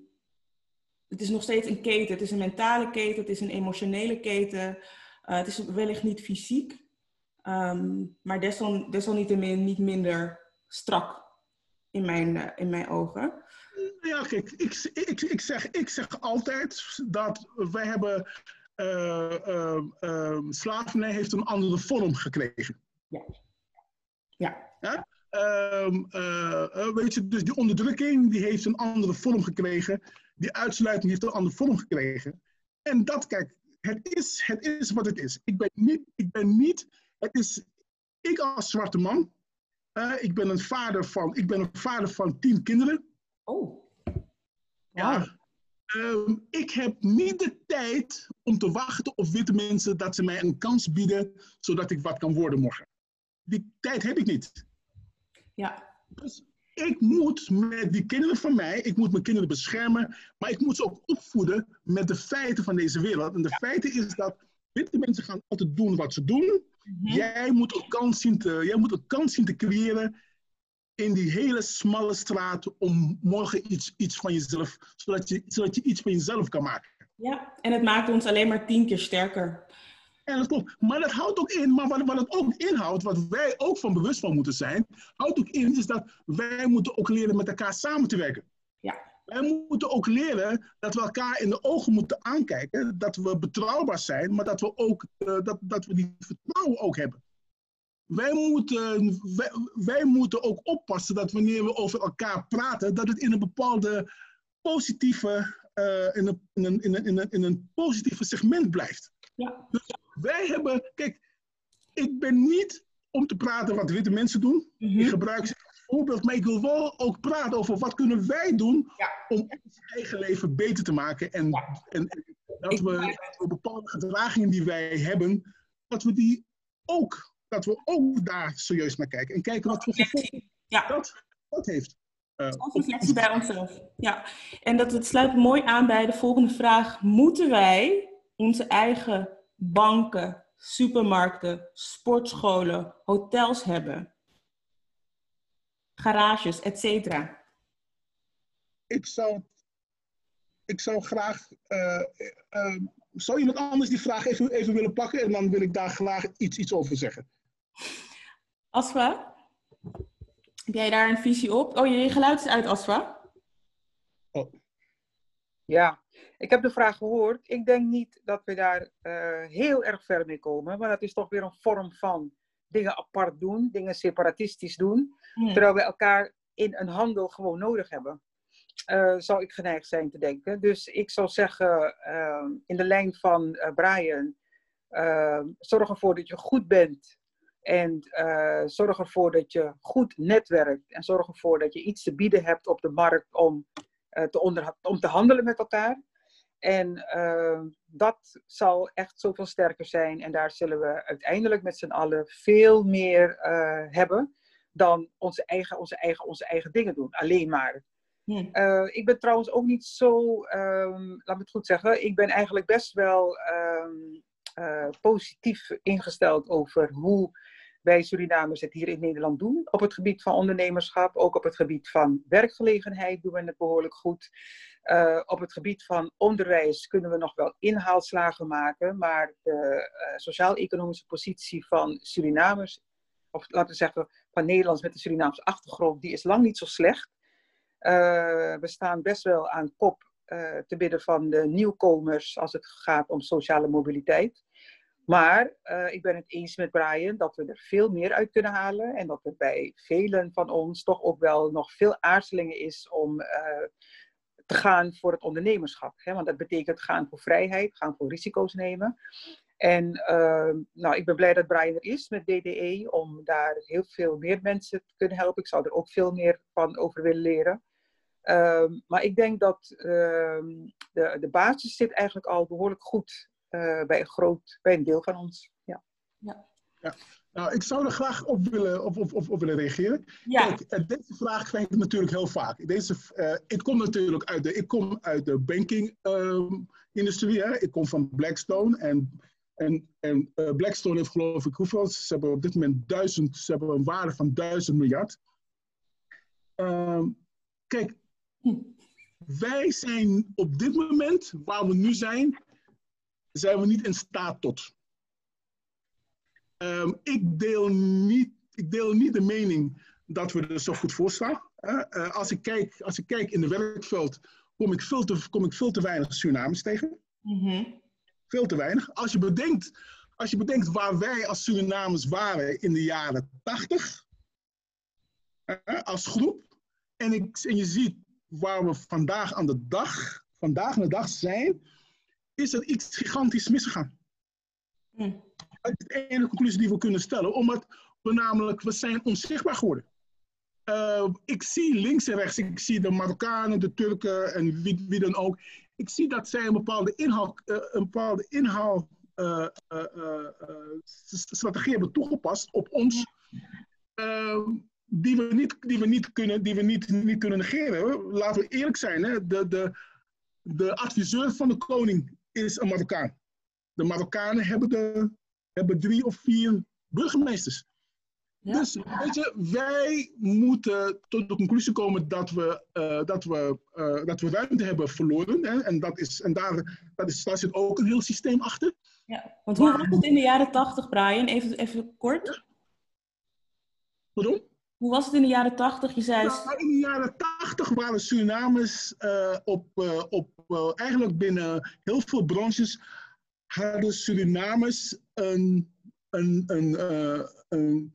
het is nog steeds een keten. Het is een mentale keten, het is een emotionele keten. Uh, het is wellicht niet fysiek, um, maar desal, desalniettemin niet minder strak in mijn, uh, in mijn ogen. Ja, kijk, ik, ik, ik, zeg, ik zeg altijd dat wij hebben. Uh, slavernij heeft een andere vorm gekregen. Ja. Ja. ja? Ehm, eh, eh, weet je, dus die onderdrukking die heeft een andere vorm gekregen. Die uitsluiting heeft een andere vorm gekregen. En dat, kijk, het is, het is wat het is. Ik ben niet, ik ben niet, het is, ik als zwarte man, ik ben een vader van, ik ben een vader van tien kinderen. Oh. Ja. Um, ik heb niet de tijd om te wachten op witte mensen dat ze mij een kans bieden, zodat ik wat kan worden morgen die tijd heb ik niet. Ja. Dus ik moet met die kinderen van mij, ik moet mijn kinderen beschermen, maar ik moet ze ook opvoeden met de feiten van deze wereld. En de feiten is dat witte mensen gaan altijd doen wat ze doen. Mhm. Jij, moet een kans zien te, jij moet een kans zien te creëren in die hele smalle straat om morgen iets, iets van jezelf, zodat je, zodat je iets van jezelf kan maken. Ja, en het maakt ons alleen maar tien keer sterker. En dat klopt. Maar dat houdt ook in, maar wat, wat het ook inhoudt, wat wij ook van bewust van moeten zijn, houdt ook in, is dat wij moeten ook leren met elkaar samen te werken. Ja. Wij moeten ook leren dat we elkaar in de ogen moeten aankijken, dat we betrouwbaar zijn, maar dat we ook uh, dat, dat we die vertrouwen ook hebben. Wij moeten, wij, wij, moeten ook oppassen dat wanneer we over elkaar praten, dat het in een bepaalde positieve, uh, in, een, in, een, in, een, in, een, positieve segment blijft. Ja. Dus wij hebben, kijk, ik ben niet om te praten wat witte mensen doen. Mm Ik gebruik ze als voorbeeld, maar ik wil wel ook praten over wat kunnen wij doen om ons eigen leven beter te maken. En, en, dat we bepaalde gedragingen die wij hebben, dat we die ook, dat we ook daar serieus naar kijken. En kijken wat voor gevolgen ja. dat, dat heeft. Uh, reflectie bij onszelf. Ja, en dat het sluit mooi aan bij de volgende vraag. Moeten wij onze eigen banken, supermarkten, sportscholen, hotels hebben. Garages, etc. Ik zou, ik zou graag. Uh, uh, zou iemand anders die vraag even, even willen pakken en dan wil ik daar graag iets, iets over zeggen. Asfa, heb jij daar een visie op? Oh, je geluid is uit, Asfa. Oh. Ja, ik heb de vraag gehoord. Ik denk niet dat we daar uh, heel erg ver mee komen. Maar dat is toch weer een vorm van dingen apart doen, dingen separatistisch doen. Hmm. Terwijl we elkaar in een handel gewoon nodig hebben. Uh, zou ik geneigd zijn te denken. Dus ik zou zeggen, uh, in de lijn van Brian, zorg ervoor dat je goed bent. En zorg ervoor dat je goed netwerkt. En zorg ervoor dat je iets te bieden hebt op de markt om, te, onder, om te handelen met elkaar. En uh, dat zal echt zoveel sterker zijn. En daar zullen we uiteindelijk met z'n allen veel meer hebben dan onze eigen, onze, eigen, onze eigen dingen doen. Alleen maar. Hmm. Ik ben trouwens ook niet zo, um, laat me het goed zeggen, ik ben eigenlijk best wel um, positief ingesteld over hoe wij Surinamers het hier in Nederland doen op het gebied van ondernemerschap. Ook op het gebied van werkgelegenheid doen we het behoorlijk goed. Uh, op het gebied van onderwijs kunnen we nog wel inhaalslagen maken, maar de uh, sociaal-economische positie van Surinamers, of laten we zeggen van Nederlands met een Surinaamse achtergrond, die is lang niet zo slecht. Uh, we staan best wel aan kop te bidden van de nieuwkomers als het gaat om sociale mobiliteit. Maar uh, ik ben het eens met Brian dat we er veel meer uit kunnen halen. En dat er bij velen van ons toch ook wel nog veel aarzelingen is om uh, te gaan voor het ondernemerschap. Hè? Want dat betekent gaan voor vrijheid, gaan voor risico's nemen. En uh, nou, ik ben blij dat Brian er is met DDE om daar heel veel meer mensen te kunnen helpen. Ik zou er ook veel meer van over willen leren. Ehm, maar ik denk dat ehm, de, de basis zit eigenlijk al behoorlijk goed bij, een groot, bij een deel van ons. Ja. ja. ja. Nou, ik zou er graag op willen, op, op, op, op willen reageren. Ja. Kijk, eh, deze vraag krijg ik natuurlijk heel vaak. Deze, uh, ik kom natuurlijk uit de, ik kom uit de banking-industrie. Ehm, ik kom van Blackstone. En, en, en uh, Blackstone heeft geloof ik hoeveel? Ze hebben op dit moment duizend, ze hebben een waarde van duizend miljard. Uh, kijk, hm. wij zijn op dit moment, waar we nu zijn, zijn we niet in staat tot. Um, ik, deel niet, ik deel niet de mening dat we er zo goed voor staan. Uh, als, ik kijk, als ik kijk in de werkveld, kom ik veel te, kom ik veel te weinig Surinamers tegen. Mm -hmm. Veel te weinig. Als je, bedenkt, als je bedenkt waar wij als Surinamers waren in de jaren 80, uh, als groep, en, ik, en je ziet waar we vandaag aan de dag, vandaag aan de dag zijn, is er iets gigantisch misgegaan. Mm. Dat is de enige conclusie die we kunnen stellen, omdat we namelijk, we zijn onzichtbaar geworden. Uh, ik zie links en rechts, ik zie de Marokkanen, de Turken en wie, wie dan ook. Ik zie dat zij een bepaalde inhoud, uh, een bepaalde inhoud uh, strategie hebben toegepast op ons. Die we niet, die we niet, kunnen, die we niet, niet kunnen negeren. Laten we eerlijk zijn. Hè? De, de, de adviseur van de koning is een Marokkaan. De Marokkanen hebben, de, hebben drie of vier burgemeesters. Ja. Dus weet je, wij moeten tot de conclusie komen dat we, uh, dat we, uh, dat we ruimte hebben verloren. Hè? En, dat is, en daar, dat is, daar zit ook een heel systeem achter. Ja, want hoe was het in de jaren tachtig, Brian? Even, even kort. Ja. Pardon? Hoe was het in de jaren tachtig? Je zei... Nou, in de jaren tachtig waren Surinamers uh, op, op uh, eigenlijk binnen heel veel branches hadden Surinamers een, een, een, een,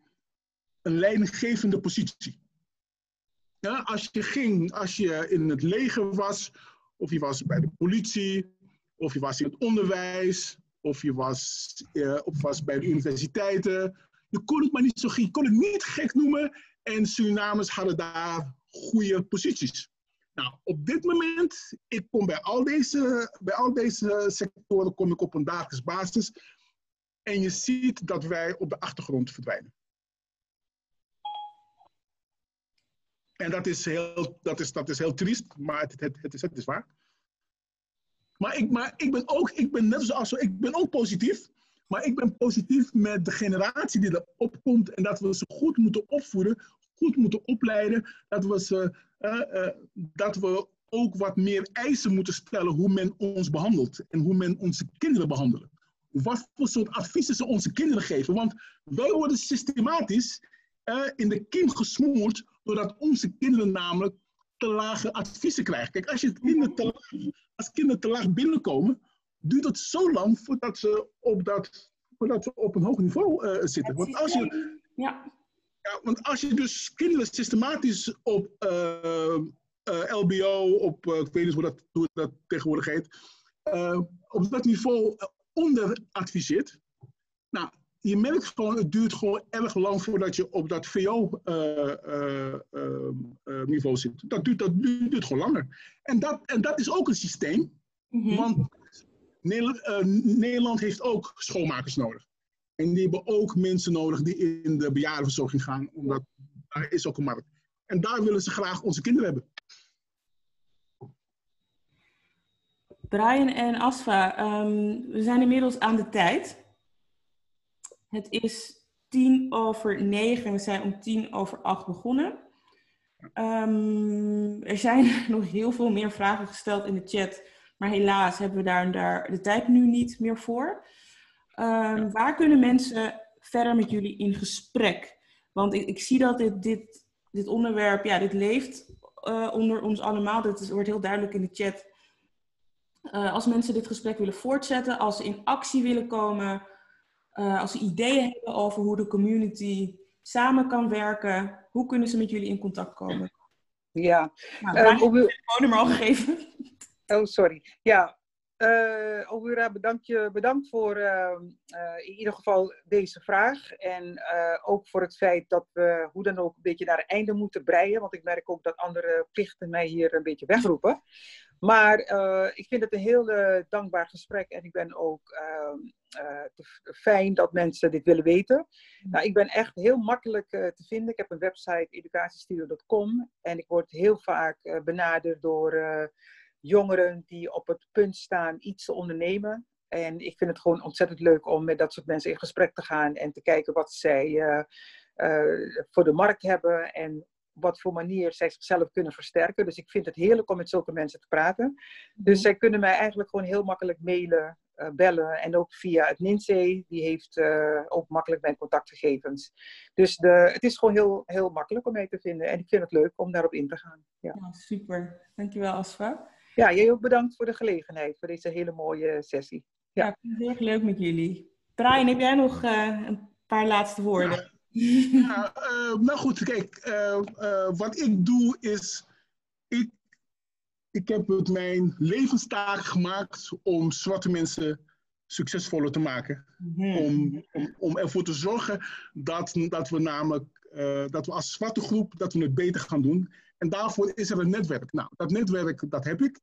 een leidinggevende positie. Ja, als je ging, als je in het leger was, of je was bij de politie, of je was in het onderwijs, of je was, of was bij de universiteiten, je kon het maar niet zo je kon het niet gek noemen en Surinamers hadden daar goede posities. Nou, op dit moment, ik kom bij al deze, bij al deze sectoren kom ik op een dagelijks basis. En je ziet dat wij op de achtergrond verdwijnen. En dat is heel, dat is, dat is heel triest, maar het, het, het, is, het is waar. Maar ik, maar ik ben ook, ik ben net zoals, ik ben ook positief. Maar ik ben positief met de generatie die er opkomt en dat we ze goed moeten opvoeden, goed moeten opleiden, dat we, ze, uh, uh, dat we ook wat meer eisen moeten stellen hoe men ons behandelt en hoe men onze kinderen behandelt. Wat voor soort adviezen ze onze kinderen geven. Want wij worden systematisch uh, in de kiem gesmoord doordat onze kinderen namelijk te lage adviezen krijgen. Kijk, als, je kinderen te laag, als kinderen te laag binnenkomen, duurt het zo lang voordat ze op, dat, voordat ze op een hoog niveau zitten. Want als je, ja. Ja, want als je dus kinderen systematisch op uh, uh, LBO, op, ik weet niet hoe dat, hoe dat tegenwoordig heet, op dat niveau onderadviseert, nou, je merkt gewoon, het duurt gewoon erg lang voordat je op dat VO-niveau zit. Dat duurt, dat duurt gewoon langer. En dat, en dat is ook een systeem, mm -hmm. want Nederland, uh, Nederland heeft ook schoonmakers nodig. En die hebben ook mensen nodig die in de bejaardenverzorging gaan, omdat daar is ook een markt. En daar willen ze graag onze kinderen hebben. Brian en Asfa, um, we zijn inmiddels aan de tijd. Het is tien over negen en we zijn om tien over acht begonnen. Ehm, er zijn (laughs) nog heel veel meer vragen gesteld in de chat, maar helaas hebben we daar, daar de tijd nu niet meer voor. Ehm, waar kunnen mensen verder met jullie in gesprek? Want ik, ik zie dat dit, dit, dit onderwerp, ja, dit leeft uh, onder ons allemaal. Dat is, wordt heel duidelijk in de chat. Uh, als mensen dit gesprek willen voortzetten, als ze in actie willen komen, uh, als ze ideeën hebben over hoe de community samen kan werken, hoe kunnen ze met jullie in contact komen? Ja, nou, uh, heb je telefoonnummer al gegeven? Oh, sorry. Ja, uh, Ogura, bedankt, je, bedankt voor uh, uh, in ieder geval deze vraag. En ook voor het feit dat we hoe dan ook een beetje naar einde moeten breien. Want ik merk ook dat andere plichten mij hier een beetje wegroepen. Maar ik vind het een heel dankbaar gesprek. En ik ben ook te, fijn dat mensen dit willen weten. Nou, ik ben echt heel makkelijk te vinden. Ik heb een website educatiestudio.com. En ik word heel vaak benaderd door jongeren die op het punt staan iets te ondernemen. En ik vind het gewoon ontzettend leuk om met dat soort mensen in gesprek te gaan en te kijken wat zij uh, uh, voor de markt hebben en wat voor manier zij zichzelf kunnen versterken. Dus ik vind het heerlijk om met zulke mensen te praten. Dus mhm. zij kunnen mij eigenlijk gewoon heel makkelijk mailen, uh, bellen en ook via het NINSE, die heeft ook makkelijk mijn contactgegevens. Dus de, het is gewoon heel, heel makkelijk om mij te vinden en ik vind het leuk om daarop in te gaan. Ja. ja super, dankjewel Asfa. Ja, jij ook bedankt voor de gelegenheid, voor deze hele mooie sessie. Ja, ja heel erg leuk met jullie. Brian, heb jij nog uh, een paar laatste woorden? Ja, uh, nou goed, kijk, uh, wat ik doe is, ik, ik heb het mijn levenstaak gemaakt om zwarte mensen succesvoller te maken. Mm-hmm. Om, om, om ervoor te zorgen dat, dat we namelijk, dat we als zwarte groep, dat we het beter gaan doen. En daarvoor is er een netwerk. Nou, dat netwerk, dat heb ik.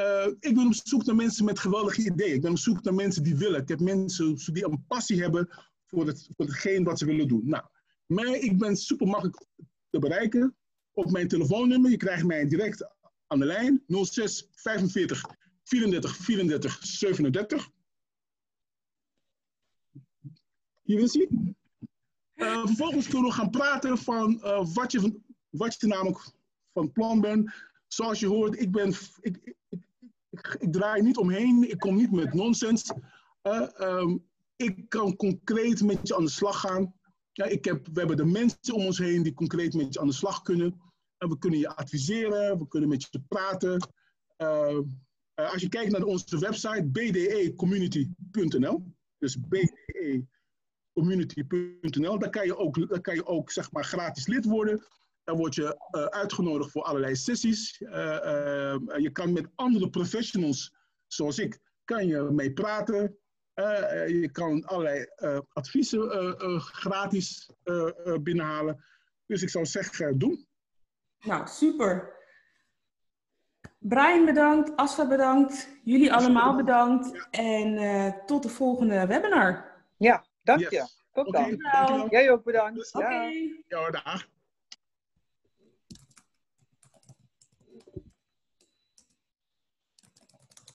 Uh, ik ben op zoek naar mensen met geweldige ideeën. Ik ben op zoek naar mensen die willen. Ik heb mensen die een passie hebben voor, het, voor hetgeen wat ze willen doen. Nou, mij, ik ben super makkelijk te bereiken op mijn telefoonnummer. Je krijgt mij direct aan de lijn. 06 45 34 34 37. Hier is hij. Uh, vervolgens kunnen we gaan praten van uh, wat, je, wat je namelijk van plan ben. Zoals je hoort, ik, ben, ik, ik, ik, draai niet omheen. Ik kom niet met nonsens. Uh, um, ik kan concreet met je aan de slag gaan. Ik heb, we hebben de mensen om ons heen die concreet met je aan de slag kunnen. En we kunnen je adviseren, we kunnen met je praten. Uh, uh, als je kijkt naar onze website bdecommunity.nl, dus bdecommunity.nl, daar kan je ook, daar kan je ook zeg maar, gratis lid worden. Dan word je uh, uitgenodigd voor allerlei sessies. Uh, uh, je kan met andere professionals, zoals ik, kan je mee praten. je kan allerlei adviezen gratis binnenhalen. Dus ik zou zeggen, doen. Nou, super. Brian bedankt, Asfa bedankt, jullie allemaal bedankt en tot de volgende webinar. Ja, dank je. Tot dan. Okay, Jij ook bedankt. Oké. Okay. Ja, dag.